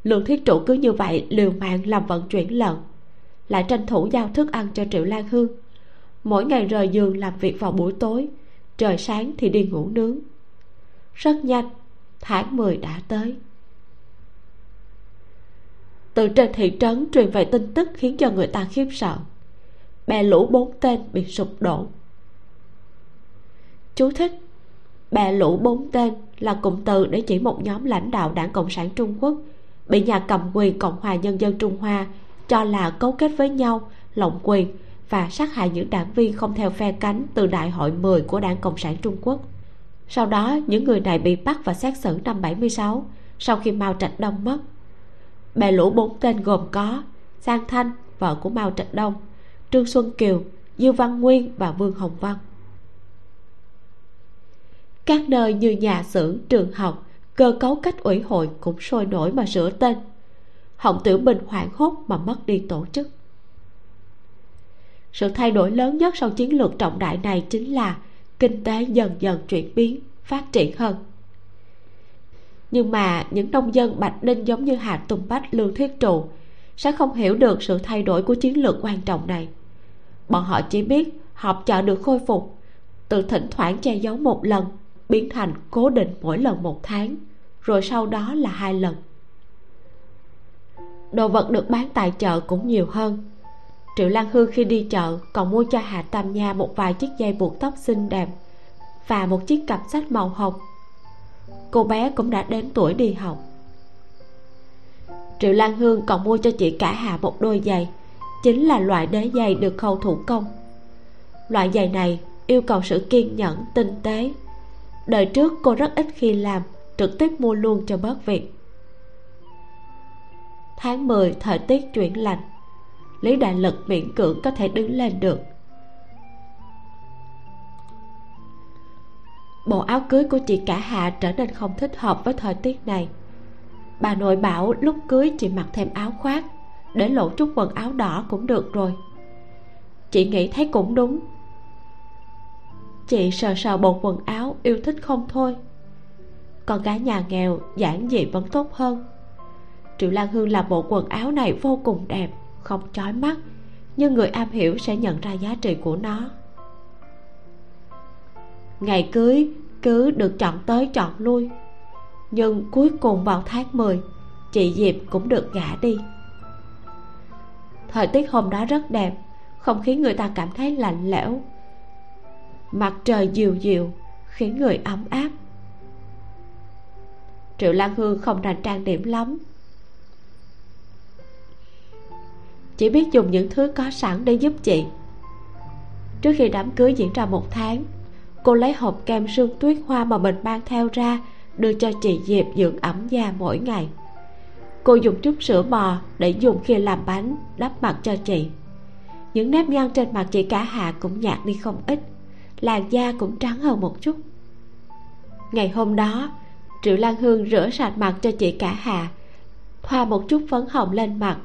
Lương thiết trụ cứ như vậy liều mạng làm vận chuyển lợn, lại tranh thủ giao thức ăn cho triệu lan hương mỗi ngày rời giường làm việc vào buổi tối. Trời sáng thì đi ngủ nướng. Rất nhanh, tháng 10 đã tới. Từ trên thị trấn truyền về tin tức khiến cho người ta khiếp sợ. Bè lũ bốn tên bị sụp đổ. Chú thích, bè lũ bốn tên là cụm từ để chỉ một nhóm lãnh đạo đảng cộng sản trung quốc bị nhà cầm quyền cộng hòa nhân dân trung hoa cho là cấu kết với nhau, lộng quyền và sát hại những đảng viên không theo phe cánh từ đại hội 10 của đảng cộng sản trung quốc. Sau đó, những người này bị bắt và xét xử năm 76 sau khi mao trạch đông mất. Bè lũ bốn tên gồm có giang thanh, vợ của mao trạch đông, trương xuân kiều dư văn nguyên và vương hồng văn. Các nơi như nhà xưởng, trường học, cơ cấu cách ủy hội cũng sôi nổi mà sửa tên. Hồng tiểu bình hoảng hốt mà mất đi tổ chức sự thay đổi lớn nhất sau chiến lược trọng đại này chính là kinh tế dần dần chuyển biến, phát triển hơn. Nhưng mà những nông dân bạch ninh giống như hà tùng bách lương thiết trụ sẽ không hiểu được sự thay đổi của chiến lược quan trọng này. Bọn họ chỉ biết họp chợ được khôi phục từ thỉnh thoảng che giấu một lần, biến thành cố định mỗi lần một tháng, rồi sau đó là hai lần. Đồ vật được bán tại chợ cũng nhiều hơn triệu lan hương khi đi chợ còn mua cho hà tam nha một vài chiếc dây buộc tóc xinh đẹp và một chiếc cặp sách màu hồng. Cô bé cũng đã đến tuổi đi học. Triệu lan hương còn mua cho chị cả hà một đôi giày, chính là loại đế giày được khâu thủ công. Loại giày này yêu cầu sự kiên nhẫn, tinh tế. Đời trước cô rất ít khi làm, trực tiếp mua luôn cho bớt việc. Tháng 10 thời tiết chuyển lạnh lý đại lực miễn cưỡng có thể đứng lên được. Bộ áo cưới của chị cả hạ trở nên không thích hợp với thời tiết này. Bà nội bảo lúc cưới chị mặc thêm áo khoác, để lộ chút quần áo đỏ cũng được rồi. Chị nghĩ thấy cũng đúng. Chị sờ sờ bộ quần áo, yêu thích không thôi. Con gái nhà nghèo, giản dị vẫn tốt hơn. Triệu lan hương làm bộ quần áo này vô cùng đẹp không chói mắt, nhưng người am hiểu sẽ nhận ra giá trị của nó. Ngày cưới, cứ được chọn tới chọn lui, nhưng cuối cùng vào tháng 10 chị diệp cũng được gả đi. Thời tiết hôm đó rất đẹp, không khiến người ta cảm thấy lạnh lẽo. Mặt trời dịu dịu, khiến người ấm áp. Triệu lan hương không rành trang điểm lắm chỉ biết dùng những thứ có sẵn để giúp chị. Trước khi đám cưới diễn ra một tháng, cô lấy hộp kem sương tuyết hoa mà mình mang theo ra, đưa cho chị diệp dưỡng ẩm da mỗi ngày. Cô dùng chút sữa bò để dùng khi làm bánh đắp mặt cho chị. Những nếp nhăn trên mặt chị cả hạ cũng nhạt đi không ít, làn da cũng trắng hơn một chút. Ngày hôm đó, triệu lan hương rửa sạch mặt cho chị cả hạ, thoa một chút phấn hồng lên mặt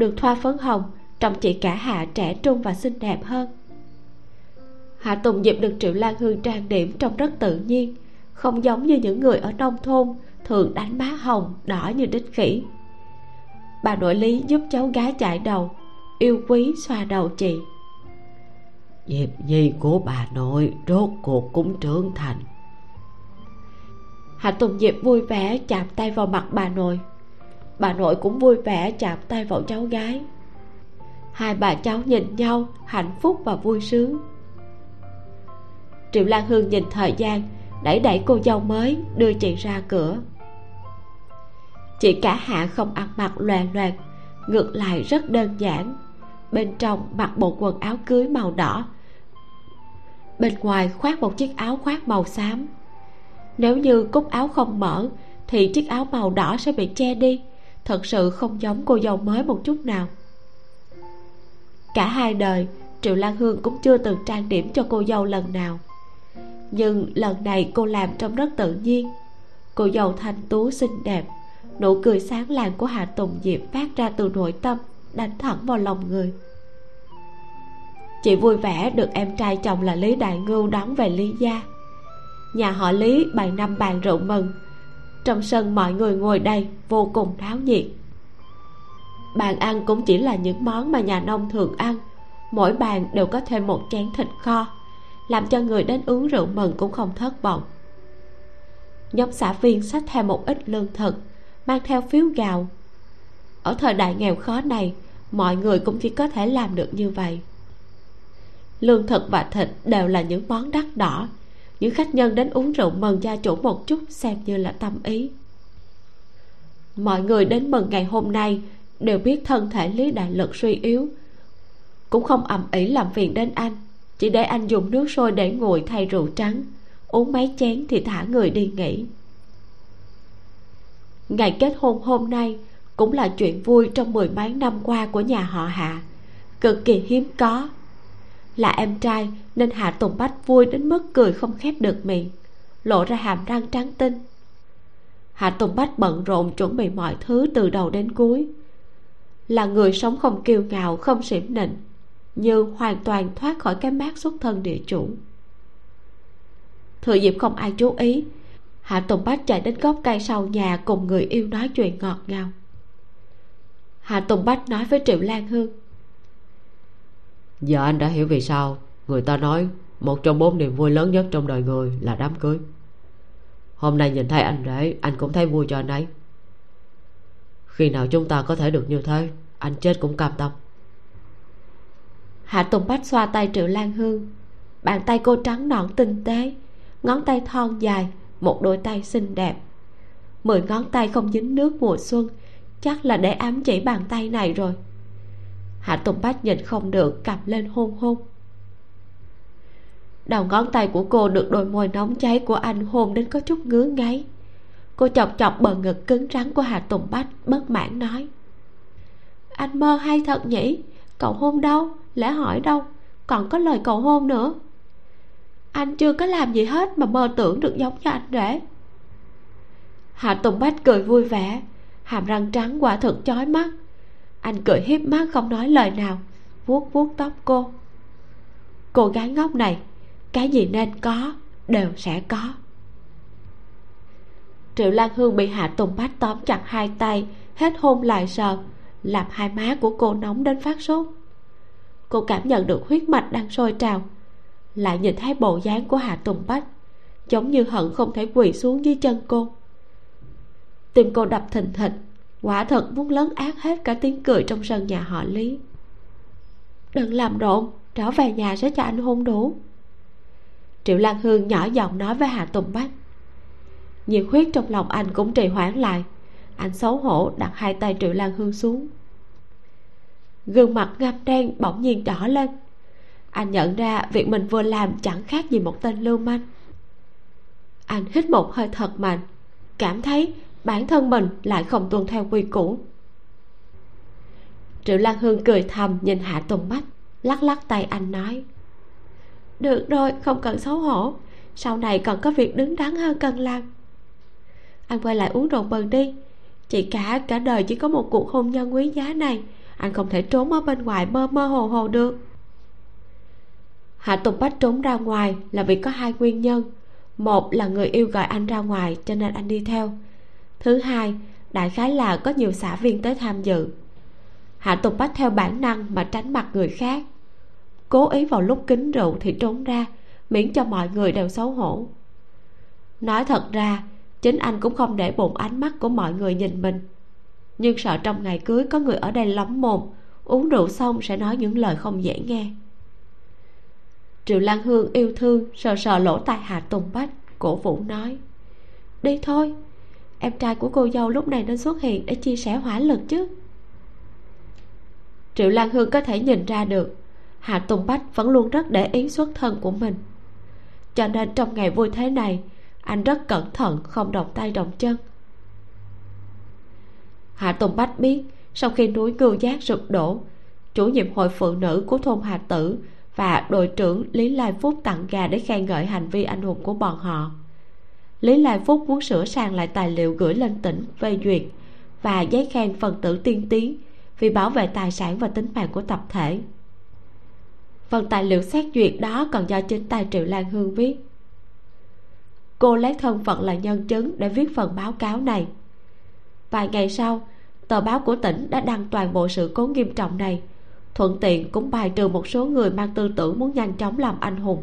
được thoa phấn hồng trông chị cả hạ trẻ trung và xinh đẹp hơn. Hạ tùng diệp được triệu lan hương trang điểm trông rất tự nhiên không giống như những người ở nông thôn thường đánh má hồng đỏ như đích khỉ. Bà nội lý giúp cháu gái chạy đầu yêu quý xoa đầu chị. Diệp nhi của bà nội rốt cuộc cũng trưởng thành. Hạ tùng diệp vui vẻ chạm tay vào mặt bà nội bà nội cũng vui vẻ chạm tay vào cháu gái. Hai bà cháu nhìn nhau, hạnh phúc và vui sướng. Triệu lan hương nhìn thời gian, đẩy đẩy cô dâu mới, đưa chị ra cửa. Chị cả hạ không ăn mặc loàn loàn ngược lại rất đơn giản. Bên trong mặc bộ quần áo cưới màu đỏ, bên ngoài khoác một chiếc áo khoác màu xám. Nếu như cúc áo không mở, thì chiếc áo màu đỏ sẽ bị che đi thật sự không giống cô dâu mới một chút nào. Cả hai đời, triệu lan hương cũng chưa từng trang điểm cho cô dâu lần nào. Nhưng lần này cô làm trông rất tự nhiên. Cô dâu thanh tú, xinh đẹp, nụ cười sáng lạng của hạ tùng diệp phát ra từ nội tâm, đánh thẳng vào lòng người. Chị vui vẻ được em trai chồng là lý đại ngưu đón về lý gia. Nhà họ lý bày năm bàn rượu mừng trong sân mọi người ngồi đây vô cùng náo nhiệt. Bàn ăn cũng chỉ là những món mà nhà nông thường ăn. Mỗi bàn đều có thêm một chén thịt kho, làm cho người đến uống rượu mừng cũng không thất vọng. Nhóm xã viên xách theo một ít lương thực, mang theo phiếu gạo. Ở thời đại nghèo khó này, mọi người cũng chỉ có thể làm được như vậy. Lương thực và thịt đều là những món đắt đỏ những khách nhân đến uống rượu mừng gia chủ một chút xem như là tâm ý. Mọi người đến mừng ngày hôm nay đều biết thân thể lý đại lực suy yếu. Cũng không ầm ĩ làm phiền đến anh, chỉ để anh dùng nước sôi để nguội thay rượu trắng, uống mấy chén thì thả người đi nghỉ. Ngày kết hôn hôm nay cũng là chuyện vui trong mười mấy năm qua của nhà họ hạ, cực kỳ hiếm có là em trai nên hạ tùng bách vui đến mức cười không khép được miệng, lộ ra hàm răng trắng tinh. Hạ tùng bách bận rộn chuẩn bị mọi thứ từ đầu đến cuối. Là người sống không kiêu ngạo, không xỉm nịnh như hoàn toàn thoát khỏi cái mát xuất thân địa chủ. Thừa dịp không ai chú ý, hạ tùng bách chạy đến gốc cây sau nhà cùng người yêu nói chuyện ngọt ngào. Hạ tùng bách nói với triệu lan hương giờ anh đã hiểu vì sao người ta nói một trong bốn niềm vui lớn nhất trong đời người là đám cưới. Hôm nay nhìn thấy anh rể, anh cũng thấy vui cho anh ấy. Khi nào chúng ta có thể được như thế, anh chết cũng cam tâm. Hạ tùng bách xoa tay triệu lan hương. Bàn tay cô trắng nõn tinh tế, ngón tay thon dài, một đôi tay xinh đẹp. Mười ngón tay không dính nước mùa xuân, chắc là để ám chỉ bàn tay này rồi hạ tùng bách nhìn không được cầm lên hôn hôn. Đầu ngón tay của cô được đôi môi nóng cháy của anh hôn đến có chút ngứa ngáy. Cô chọc chọc bờ ngực cứng rắn của hạ tùng bách, bất mãn nói. Anh mơ hay thật nhỉ? Cậu hôn đâu? Lẽ hỏi đâu? Còn có lời cầu hôn nữa. Anh chưa có làm gì hết mà mơ tưởng được giống như anh rể. Hạ tùng bách cười vui vẻ, hàm răng trắng quả thật chói mắt anh cười hiếp mắt không nói lời nào, vuốt vuốt tóc cô. Cô gái ngốc này, cái gì nên có, đều sẽ có. Triệu lan hương bị hạ tùng bách tóm chặt hai tay, hết hôn lại sờ, làm hai má của cô nóng đến phát sốt. Cô cảm nhận được huyết mạch đang sôi trào, lại nhìn thấy bộ dáng của hạ tùng bách, giống như hận không thể quỳ xuống dưới chân cô. Tim cô đập thình thịch quả thật muốn lấn át hết cả tiếng cười trong sân nhà họ lý. Đừng làm rộn, trở về nhà sẽ cho anh hôn đủ triệu lan hương nhỏ giọng nói với hạ tùng bách. Nhiệt huyết trong lòng anh cũng trì hoãn lại. Anh xấu hổ đặt hai tay triệu lan hương xuống. Gương mặt ngăm đen bỗng nhiên đỏ lên. Anh nhận ra việc mình vừa làm chẳng khác gì một tên lưu manh. Anh hít một hơi thật mạnh, cảm thấy bản thân mình lại không tuân theo quy củ. Triệu lan hương cười thầm nhìn hạ tùng bách, lắc lắc tay anh nói, được rồi, không cần xấu hổ, sau này còn có việc đứng đắn hơn cần làm anh quay lại uống rượu bần đi. Chị cả cả đời chỉ có một cuộc hôn nhân quý giá này, anh không thể trốn ở bên ngoài mơ mơ hồ hồ được. Hạ tùng bách trốn ra ngoài là vì có hai nguyên nhân. Một là người yêu gọi anh ra ngoài cho nên anh đi theo thứ hai, đại khái là có nhiều xã viên tới tham dự. Hạ tùng bách theo bản năng mà tránh mặt người khác. Cố ý vào lúc kính rượu thì trốn ra, miễn cho mọi người đều xấu hổ. Nói thật ra, chính anh cũng không để bụng ánh mắt của mọi người nhìn mình. Nhưng sợ trong ngày cưới có người ở đây lắm mồm, uống rượu xong sẽ nói những lời không dễ nghe. Triệu lan hương yêu thương, sờ sờ lỗ tai hạ tùng bách, cổ vũ nói, đi thôi em trai của cô dâu lúc này nên xuất hiện để chia sẻ hỏa lực chứ. Triệu lan hương có thể nhìn ra được, hạ tùng bách vẫn luôn rất để ý xuất thân của mình. Cho nên trong ngày vui thế này, anh rất cẩn thận, không động tay động chân. Hạ tùng bách biết, sau khi núi ngưu giác sụp đổ, chủ nhiệm hội phụ nữ của thôn hà tử và đội trưởng lý lai phúc tặng gà để khen ngợi hành vi anh hùng của bọn họ lý lai phúc muốn sửa sang lại tài liệu gửi lên tỉnh phê duyệt và giấy khen phần tử tiên tiến vì bảo vệ tài sản và tính mạng của tập thể. Phần tài liệu xét duyệt đó còn do chính tài triệu lan hương viết. Cô lấy thân phận là nhân chứng để viết phần báo cáo này. Vài ngày sau, tờ báo của tỉnh đã đăng toàn bộ sự cố nghiêm trọng này. Thuận tiện cũng bài trừ một số người mang tư tưởng muốn nhanh chóng làm anh hùng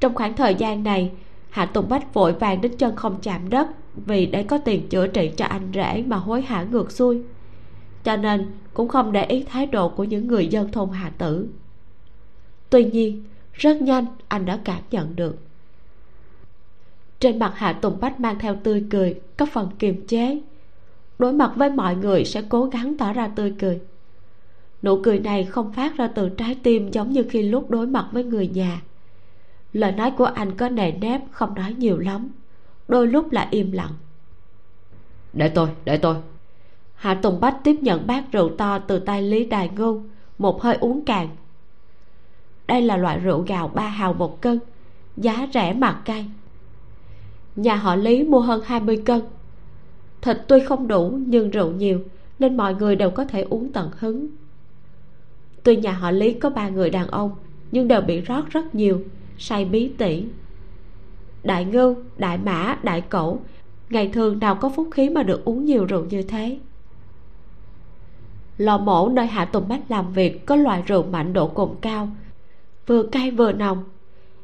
trong khoảng thời gian này, hạ tùng bách vội vàng đến chân không chạm đất vì để có tiền chữa trị cho anh rể mà hối hả ngược xuôi. Cho nên cũng không để ý thái độ của những người dân thôn hạ tử. Tuy nhiên, rất nhanh anh đã cảm nhận được. Trên mặt hạ tùng bách mang theo tươi cười, có phần kiềm chế. Đối mặt với mọi người sẽ cố gắng tỏ ra tươi cười. Nụ cười này không phát ra từ trái tim giống như khi lúc đối mặt với người nhà lời nói của anh có nề nếp không nói nhiều lắm. Đôi lúc là im lặng. Để tôi để tôi. Hạ tùng bách tiếp nhận bát rượu to từ tay lý đài ngưu một hơi uống cạn đây là loại rượu gạo ba hào một cân giá rẻ mặt cay. Nhà họ lý mua hơn 20 cân. Thịt tuy không đủ nhưng rượu nhiều nên mọi người đều có thể uống tận hứng. Tuy nhà họ lý có ba người đàn ông nhưng đều bị rót rất nhiều say bí tỉ. Đại ngưu đại mã, đại cẩu, ngày thường nào có phúc khí mà được uống nhiều rượu như thế? Lò mổ nơi hạ tùng bách làm việc có loại rượu mạnh độ cồn cao, vừa cay vừa nồng.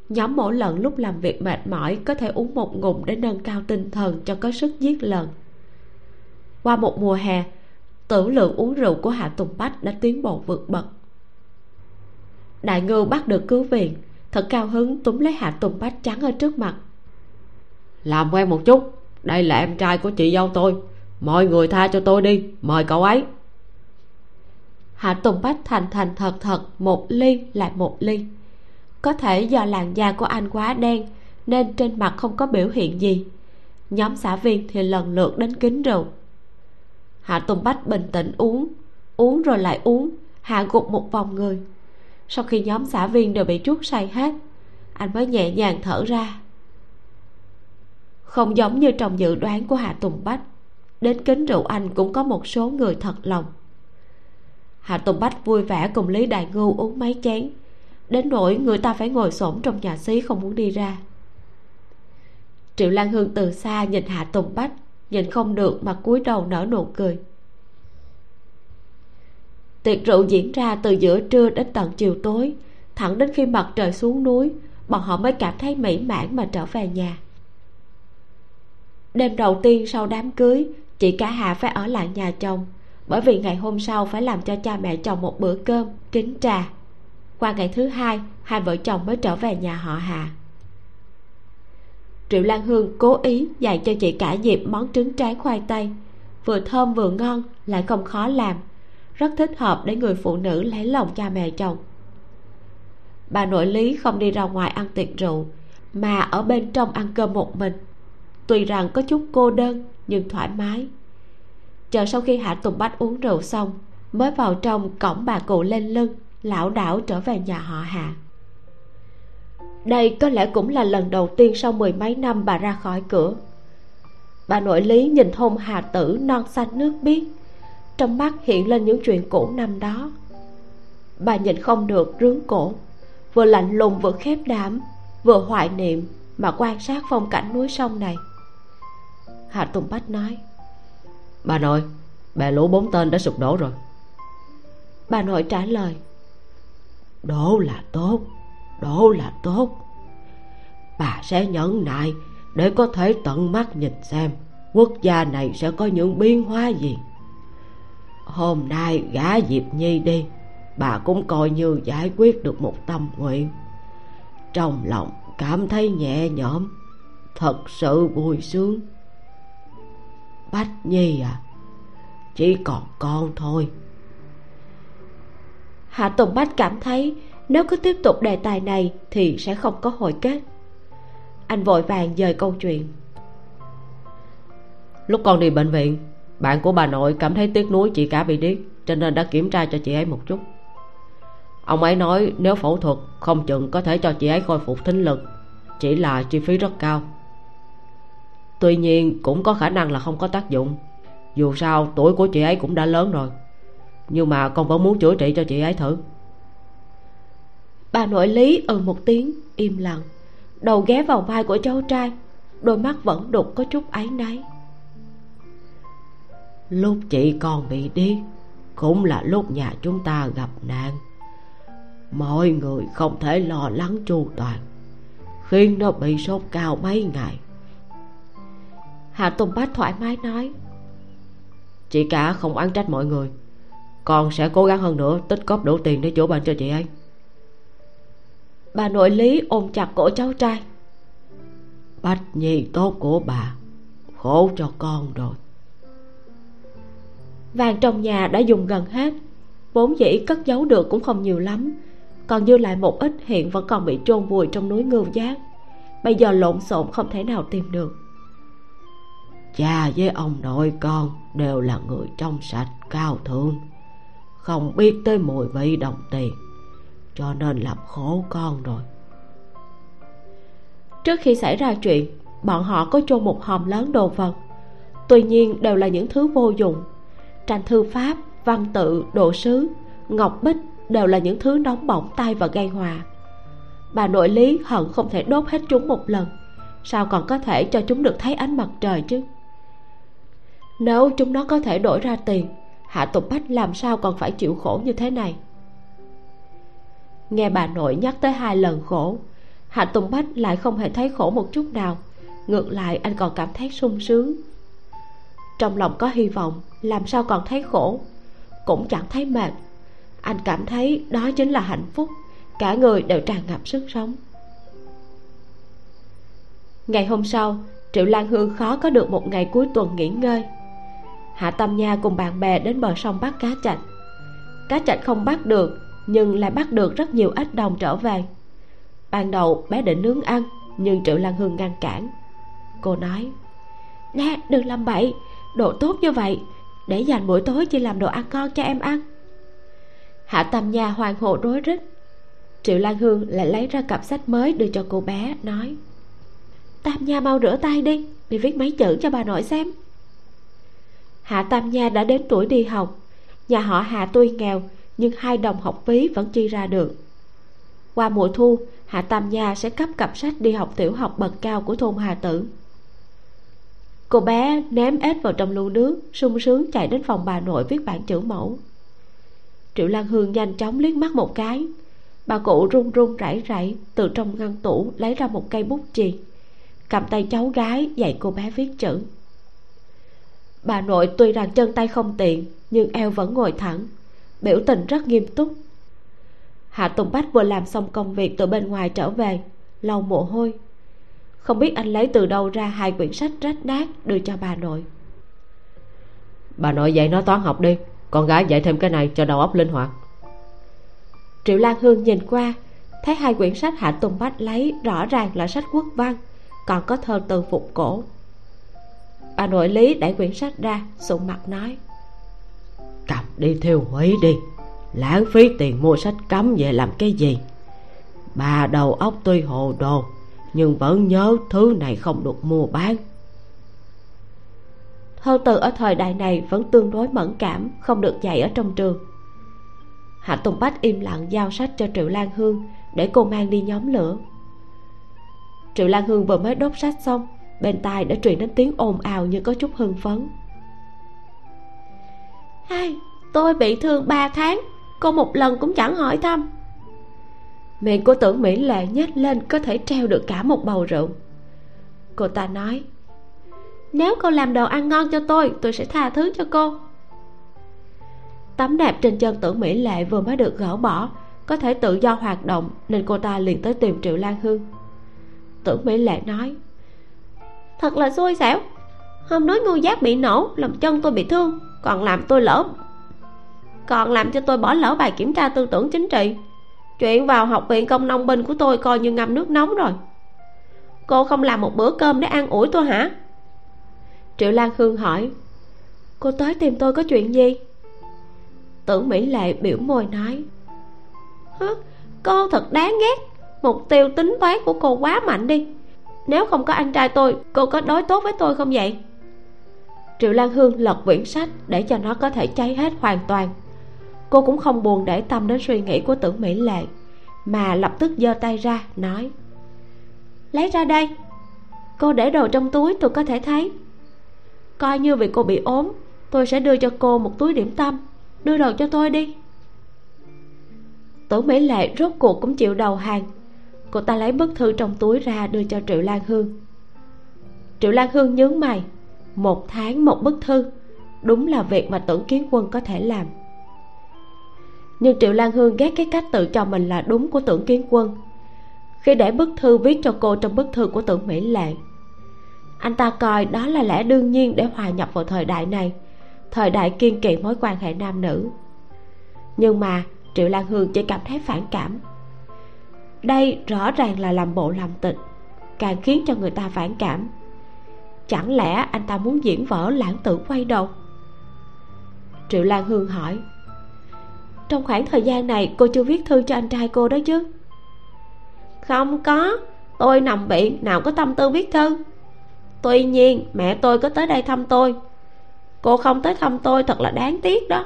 Nhóm mổ lợn lúc làm việc mệt mỏi có thể uống một ngụm để nâng cao tinh thần cho có sức giết lợn. Qua một mùa hè tử lượng uống rượu của hạ tùng bách đã tiến bộ vượt bậc. Đại ngưu bắt được cứu viện thật cao hứng túm lấy hạ tùng bách trắng ở trước mặt. Làm quen một chút đây là em trai của chị dâu tôi. Mọi người tha cho tôi đi mời cậu ấy. Hạ tùng bách thành thành thật thật một ly lại một ly. Có thể do làn da của anh quá đen nên trên mặt không có biểu hiện gì. Nhóm xã viên thì lần lượt đến kính rượu. Hạ tùng bách bình tĩnh uống. Uống rồi lại uống hạ gục một vòng người sau khi nhóm xã viên đều bị chuốt say hết, anh mới nhẹ nhàng thở ra. Không giống như trong dự đoán của hạ tùng bách, đến kính rượu anh cũng có một số người thật lòng. Hạ tùng bách vui vẻ cùng lý đại ngưu uống mấy chén, đến nỗi người ta phải ngồi xổm trong nhà xí không muốn đi ra. Triệu lan hương từ xa nhìn hạ tùng bách, nhìn không được mà cúi đầu nở nụ cười tiệc rượu diễn ra từ giữa trưa đến tận chiều tối. Thẳng đến khi mặt trời xuống núi, bọn họ mới cảm thấy mỹ mãn mà trở về nhà. Đêm đầu tiên sau đám cưới, chị cả hà phải ở lại nhà chồng, bởi vì ngày hôm sau phải làm cho cha mẹ chồng một bữa cơm kính trà. Qua ngày thứ hai hai vợ chồng mới trở về nhà họ hà. Triệu lan hương cố ý dạy cho chị cả dịp món trứng trái khoai tây, vừa thơm vừa ngon, lại không khó làm rất thích hợp để người phụ nữ lấy lòng cha mẹ chồng. Bà nội lý không đi ra ngoài ăn tiệc rượu, mà ở bên trong ăn cơm một mình. Tuy rằng có chút cô đơn, nhưng thoải mái. Chờ sau khi hạ tùng bách uống rượu xong, mới vào trong cổng bà cụ lên lưng lão đảo trở về nhà họ hạ. Đây có lẽ cũng là lần đầu tiên sau mười mấy năm bà ra khỏi cửa. Bà nội lý nhìn thôn hà tử non xanh nước biếc trong mắt hiện lên những chuyện cũ năm đó. Bà nhìn không được rướng cổ vừa lạnh lùng vừa khép đảm vừa hoài niệm mà quan sát phong cảnh núi sông này. Hạ tùng bách nói bà nội bè lũ bốn tên đã sụp đổ rồi. Bà nội trả lời đổ là tốt đổ là tốt. Bà sẽ nhẫn nại để có thể tận mắt nhìn xem quốc gia này sẽ có những biến hóa gì hôm nay gả diệp nhi đi bà cũng coi như giải quyết được một tâm nguyện. Trong lòng cảm thấy nhẹ nhõm thật sự vui sướng. Bách nhi à chỉ còn con thôi. Hạ tùng bách cảm thấy nếu cứ tiếp tục đề tài này thì sẽ không có hồi kết. Anh vội vàng dời câu chuyện. Lúc con đi bệnh viện bạn của bà nội cảm thấy tiếc nuối chị cả bị điếc, cho nên đã kiểm tra cho chị ấy một chút. Ông ấy nói nếu phẫu thuật không chừng có thể cho chị ấy khôi phục thính lực, chỉ là chi phí rất cao. Tuy nhiên cũng có khả năng là không có tác dụng, dù sao tuổi của chị ấy cũng đã lớn rồi, nhưng mà con vẫn muốn chữa trị cho chị ấy thử. Bà nội lý ừ một tiếng, im lặng, đầu ghé vào vai của cháu trai, đôi mắt vẫn đục có chút áy náy lúc chị con bị điếc cũng là lúc nhà chúng ta gặp nạn. Mọi người không thể lo lắng chu toàn. Khiến nó bị sốt cao mấy ngày. Hạ tùng bách thoải mái nói, chị cả không oán trách mọi người. Con sẽ cố gắng hơn nữa, tích góp đủ tiền để chữa bệnh cho chị ấy. Bà nội lý ôm chặt cổ cháu trai. Bách nhi tốt của bà, khổ cho con rồi vàng trong nhà đã dùng gần hết. Vốn dĩ cất giấu được cũng không nhiều lắm. Còn dư lại một ít hiện vẫn còn bị chôn vùi trong núi ngưu giác. Bây giờ lộn xộn không thể nào tìm được. Cha với ông nội con đều là người trong sạch cao thượng không biết tới mùi vị đồng tiền cho nên làm khổ con rồi. Trước khi xảy ra chuyện bọn họ có chôn một hòm lớn đồ vật. Tuy nhiên đều là những thứ vô dụng tranh thư pháp, văn tự, đồ sứ, ngọc bích đều là những thứ nóng bỏng tay và gây hòa. Bà nội lý hận không thể đốt hết chúng một lần. Sao còn có thể cho chúng được thấy ánh mặt trời chứ? Nếu chúng nó có thể đổi ra tiền, hạ tục bách làm sao còn phải chịu khổ như thế này? Nghe bà nội nhắc tới hai lần khổ, hạ tùng bách lại không hề thấy khổ một chút nào. Ngược lại, anh còn cảm thấy sung sướng. Trong lòng có hy vọng làm sao còn thấy khổ? Cũng chẳng thấy mệt. Anh cảm thấy đó chính là hạnh phúc. Cả người đều tràn ngập sức sống. Ngày hôm sau, triệu lan hương khó có được một ngày cuối tuần nghỉ ngơi. Hạ tâm nha cùng bạn bè đến bờ sông bắt cá chạch. Cá chạch không bắt được, nhưng lại bắt được rất nhiều ếch đồng trở về. Ban đầu bé định nướng ăn, nhưng triệu lan hương ngăn cản. Cô nói, nè, đừng làm bậy đồ tốt như vậy để dành buổi tối chỉ làm đồ ăn ngon cho em ăn. Hạ tâm nha hoàng hồ rối rít. Triệu lan hương lại lấy ra cặp sách mới đưa cho cô bé, nói, tam nha mau rửa tay đi đi viết mấy chữ cho bà nội xem. Hạ tam nha đã đến tuổi đi học. Nhà họ Hạ tuy nghèo, nhưng hai đồng học phí vẫn chi ra được. Qua mùa thu, hạ tam nha sẽ cấp cặp sách đi học tiểu học bậc cao của thôn hà tử cô bé ném ếch vào trong lu nước, sung sướng chạy đến phòng bà nội viết bản chữ mẫu. Triệu lan hương nhanh chóng liếc mắt một cái. Bà cụ run run rẩy rẩy từ trong ngăn tủ lấy ra một cây bút chì. Cầm tay cháu gái dạy cô bé viết chữ. Bà nội tuy rằng chân tay không tiện, nhưng eo vẫn ngồi thẳng, biểu tình rất nghiêm túc. Hạ tùng bách vừa làm xong công việc từ bên ngoài trở về, lau mồ hôi không biết anh lấy từ đâu ra hai quyển sách rách nát đưa cho bà nội. Bà nội dạy nó toán học đi con gái dạy thêm cái này cho đầu óc linh hoạt. Triệu lan hương nhìn qua thấy hai quyển sách hạ tùng bách lấy rõ ràng là sách quốc văn còn có thơ từ phục cổ. Bà nội lý đẩy quyển sách ra sụng mặt nói. Cầm đi thiêu hủy đi lãng phí tiền mua sách cấm về làm cái gì? Bà đầu óc tuy hồ đồ nhưng vẫn nhớ thứ này không được mua bán. Thơ từ ở thời đại này vẫn tương đối mẫn cảm không được dạy ở trong trường. Hạ tùng bách im lặng giao sách cho triệu lan hương để cô mang đi nhóm lửa. Triệu lan hương vừa mới đốt sách xong bên tai đã truyền đến tiếng ồn ào như có chút hưng phấn. Hai tôi bị thương ba tháng cô một lần cũng chẳng hỏi thăm miệng của tưởng mỹ lệ nhếch lên có thể treo được cả một bầu rượu. Cô ta nói, nếu cô làm đồ ăn ngon cho tôi tôi sẽ tha thứ cho cô. Tấm đẹp trên chân tưởng mỹ lệ vừa mới được gỡ bỏ, có thể tự do hoạt động nên cô ta liền tới tìm triệu lan hương. Tưởng mỹ lệ nói, thật là xui xẻo. Hôm nói ngư giác bị nổ, làm chân tôi bị thương, còn làm tôi lỡ, còn làm cho tôi bỏ lỡ bài kiểm tra tư tưởng chính trị chuyện vào học viện công nông binh của tôi coi như ngâm nước nóng rồi. Cô không làm một bữa cơm để an ủi tôi hả? Triệu lan hương hỏi, cô tới tìm tôi có chuyện gì? Tưởng mỹ lệ biểu môi nói Hả? cô thật đáng ghét. Mục tiêu tính toán của cô quá mạnh đi. Nếu không có anh trai tôi, cô có đối tốt với tôi không vậy? Triệu lan hương lật quyển sách để cho nó có thể cháy hết hoàn toàn cô cũng không buồn để tâm đến suy nghĩ của tưởng mỹ lệ, mà lập tức giơ tay ra, nói, lấy ra đây. Cô để đồ trong túi, tôi có thể thấy. Coi như vì cô bị ốm, tôi sẽ đưa cho cô một túi điểm tâm. Đưa đồ cho tôi đi. Tưởng mỹ lệ rốt cuộc cũng chịu đầu hàng. Cô ta lấy bức thư trong túi ra đưa cho triệu lan hương. Triệu lan hương nhướng mày, một tháng một bức thư, đúng là việc mà tưởng kiến quân có thể làm nhưng triệu lan hương ghét cái cách tự cho mình là đúng của tưởng kiến quân. Khi để bức thư viết cho cô trong bức thư của tưởng mỹ lệ anh ta coi đó là lẽ đương nhiên để hòa nhập vào thời đại này, thời đại kiên kỵ mối quan hệ nam nữ. Nhưng mà triệu lan hương chỉ cảm thấy phản cảm. Đây rõ ràng là làm bộ làm tịch, càng khiến cho người ta phản cảm. Chẳng lẽ anh ta muốn diễn vở lãng tử quay đầu? Triệu lan hương hỏi trong khoảng thời gian này, cô chưa viết thư cho anh trai cô đó chứ? Không có. Tôi nằm viện, nào có tâm tư viết thư. Tuy nhiên, mẹ tôi có tới đây thăm tôi. Cô không tới thăm tôi thật là đáng tiếc đó.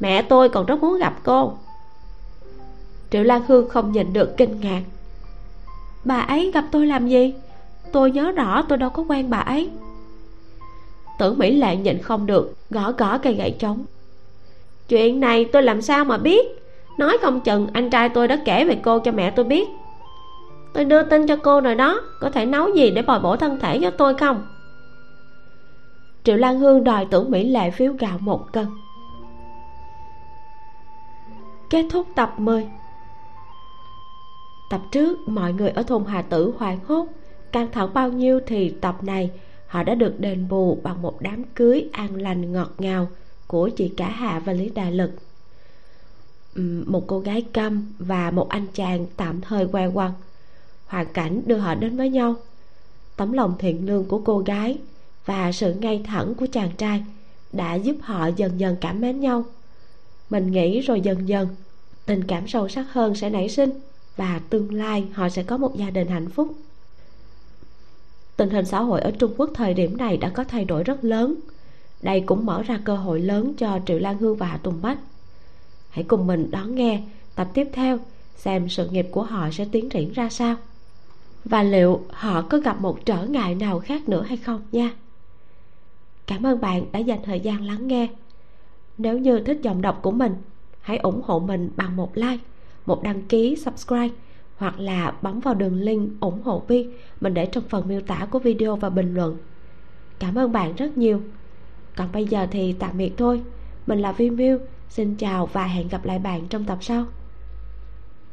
Mẹ tôi còn rất muốn gặp cô. Triệu lan hương không nhìn được kinh ngạc. Bà ấy gặp tôi làm gì? Tôi nhớ rõ tôi đâu có quen bà ấy. Tưởng mỹ lệ nhịn không được, gõ gõ cây gậy trống chuyện này tôi làm sao mà biết? Nói không chừng anh trai tôi đã kể về cô cho mẹ tôi biết. Tôi đưa tin cho cô rồi đó, có thể nấu gì để bồi bổ thân thể cho tôi không? Triệu lan hương đòi tưởng mỹ lệ phiếu gạo một cân. Kết thúc tập 10 tập trước, mọi người ở thôn hà tử hoảng hốt. Căng thẳng bao nhiêu thì tập này, họ đã được đền bù bằng một đám cưới an lành ngọt ngào của chị cả hà và lý đại lực. Một cô gái câm và một anh chàng tạm thời que quăng hoàn cảnh đưa họ đến với nhau. Tấm lòng thiện lương của cô gái và sự ngay thẳng của chàng trai đã giúp họ dần dần cảm mến nhau. Mình nghĩ rồi dần dần, tình cảm sâu sắc hơn sẽ nảy sinh và tương lai họ sẽ có một gia đình hạnh phúc. Tình hình xã hội ở trung quốc thời điểm này đã có thay đổi rất lớn đây cũng mở ra cơ hội lớn cho triệu lan hương và hạ tùng bách. Hãy cùng mình đón nghe tập tiếp theo, xem sự nghiệp của họ sẽ tiến triển ra sao. Và liệu họ có gặp một trở ngại nào khác nữa hay không nha? Cảm ơn bạn đã dành thời gian lắng nghe. Nếu như thích giọng đọc của mình, hãy ủng hộ mình bằng một like, một đăng ký, subscribe, hoặc là bấm vào đường link ủng hộ vi mình để trong phần miêu tả của video và bình luận. Cảm ơn bạn rất nhiều còn bây giờ thì tạm biệt thôi. Mình là vi miu xin chào và hẹn gặp lại bạn trong tập sau.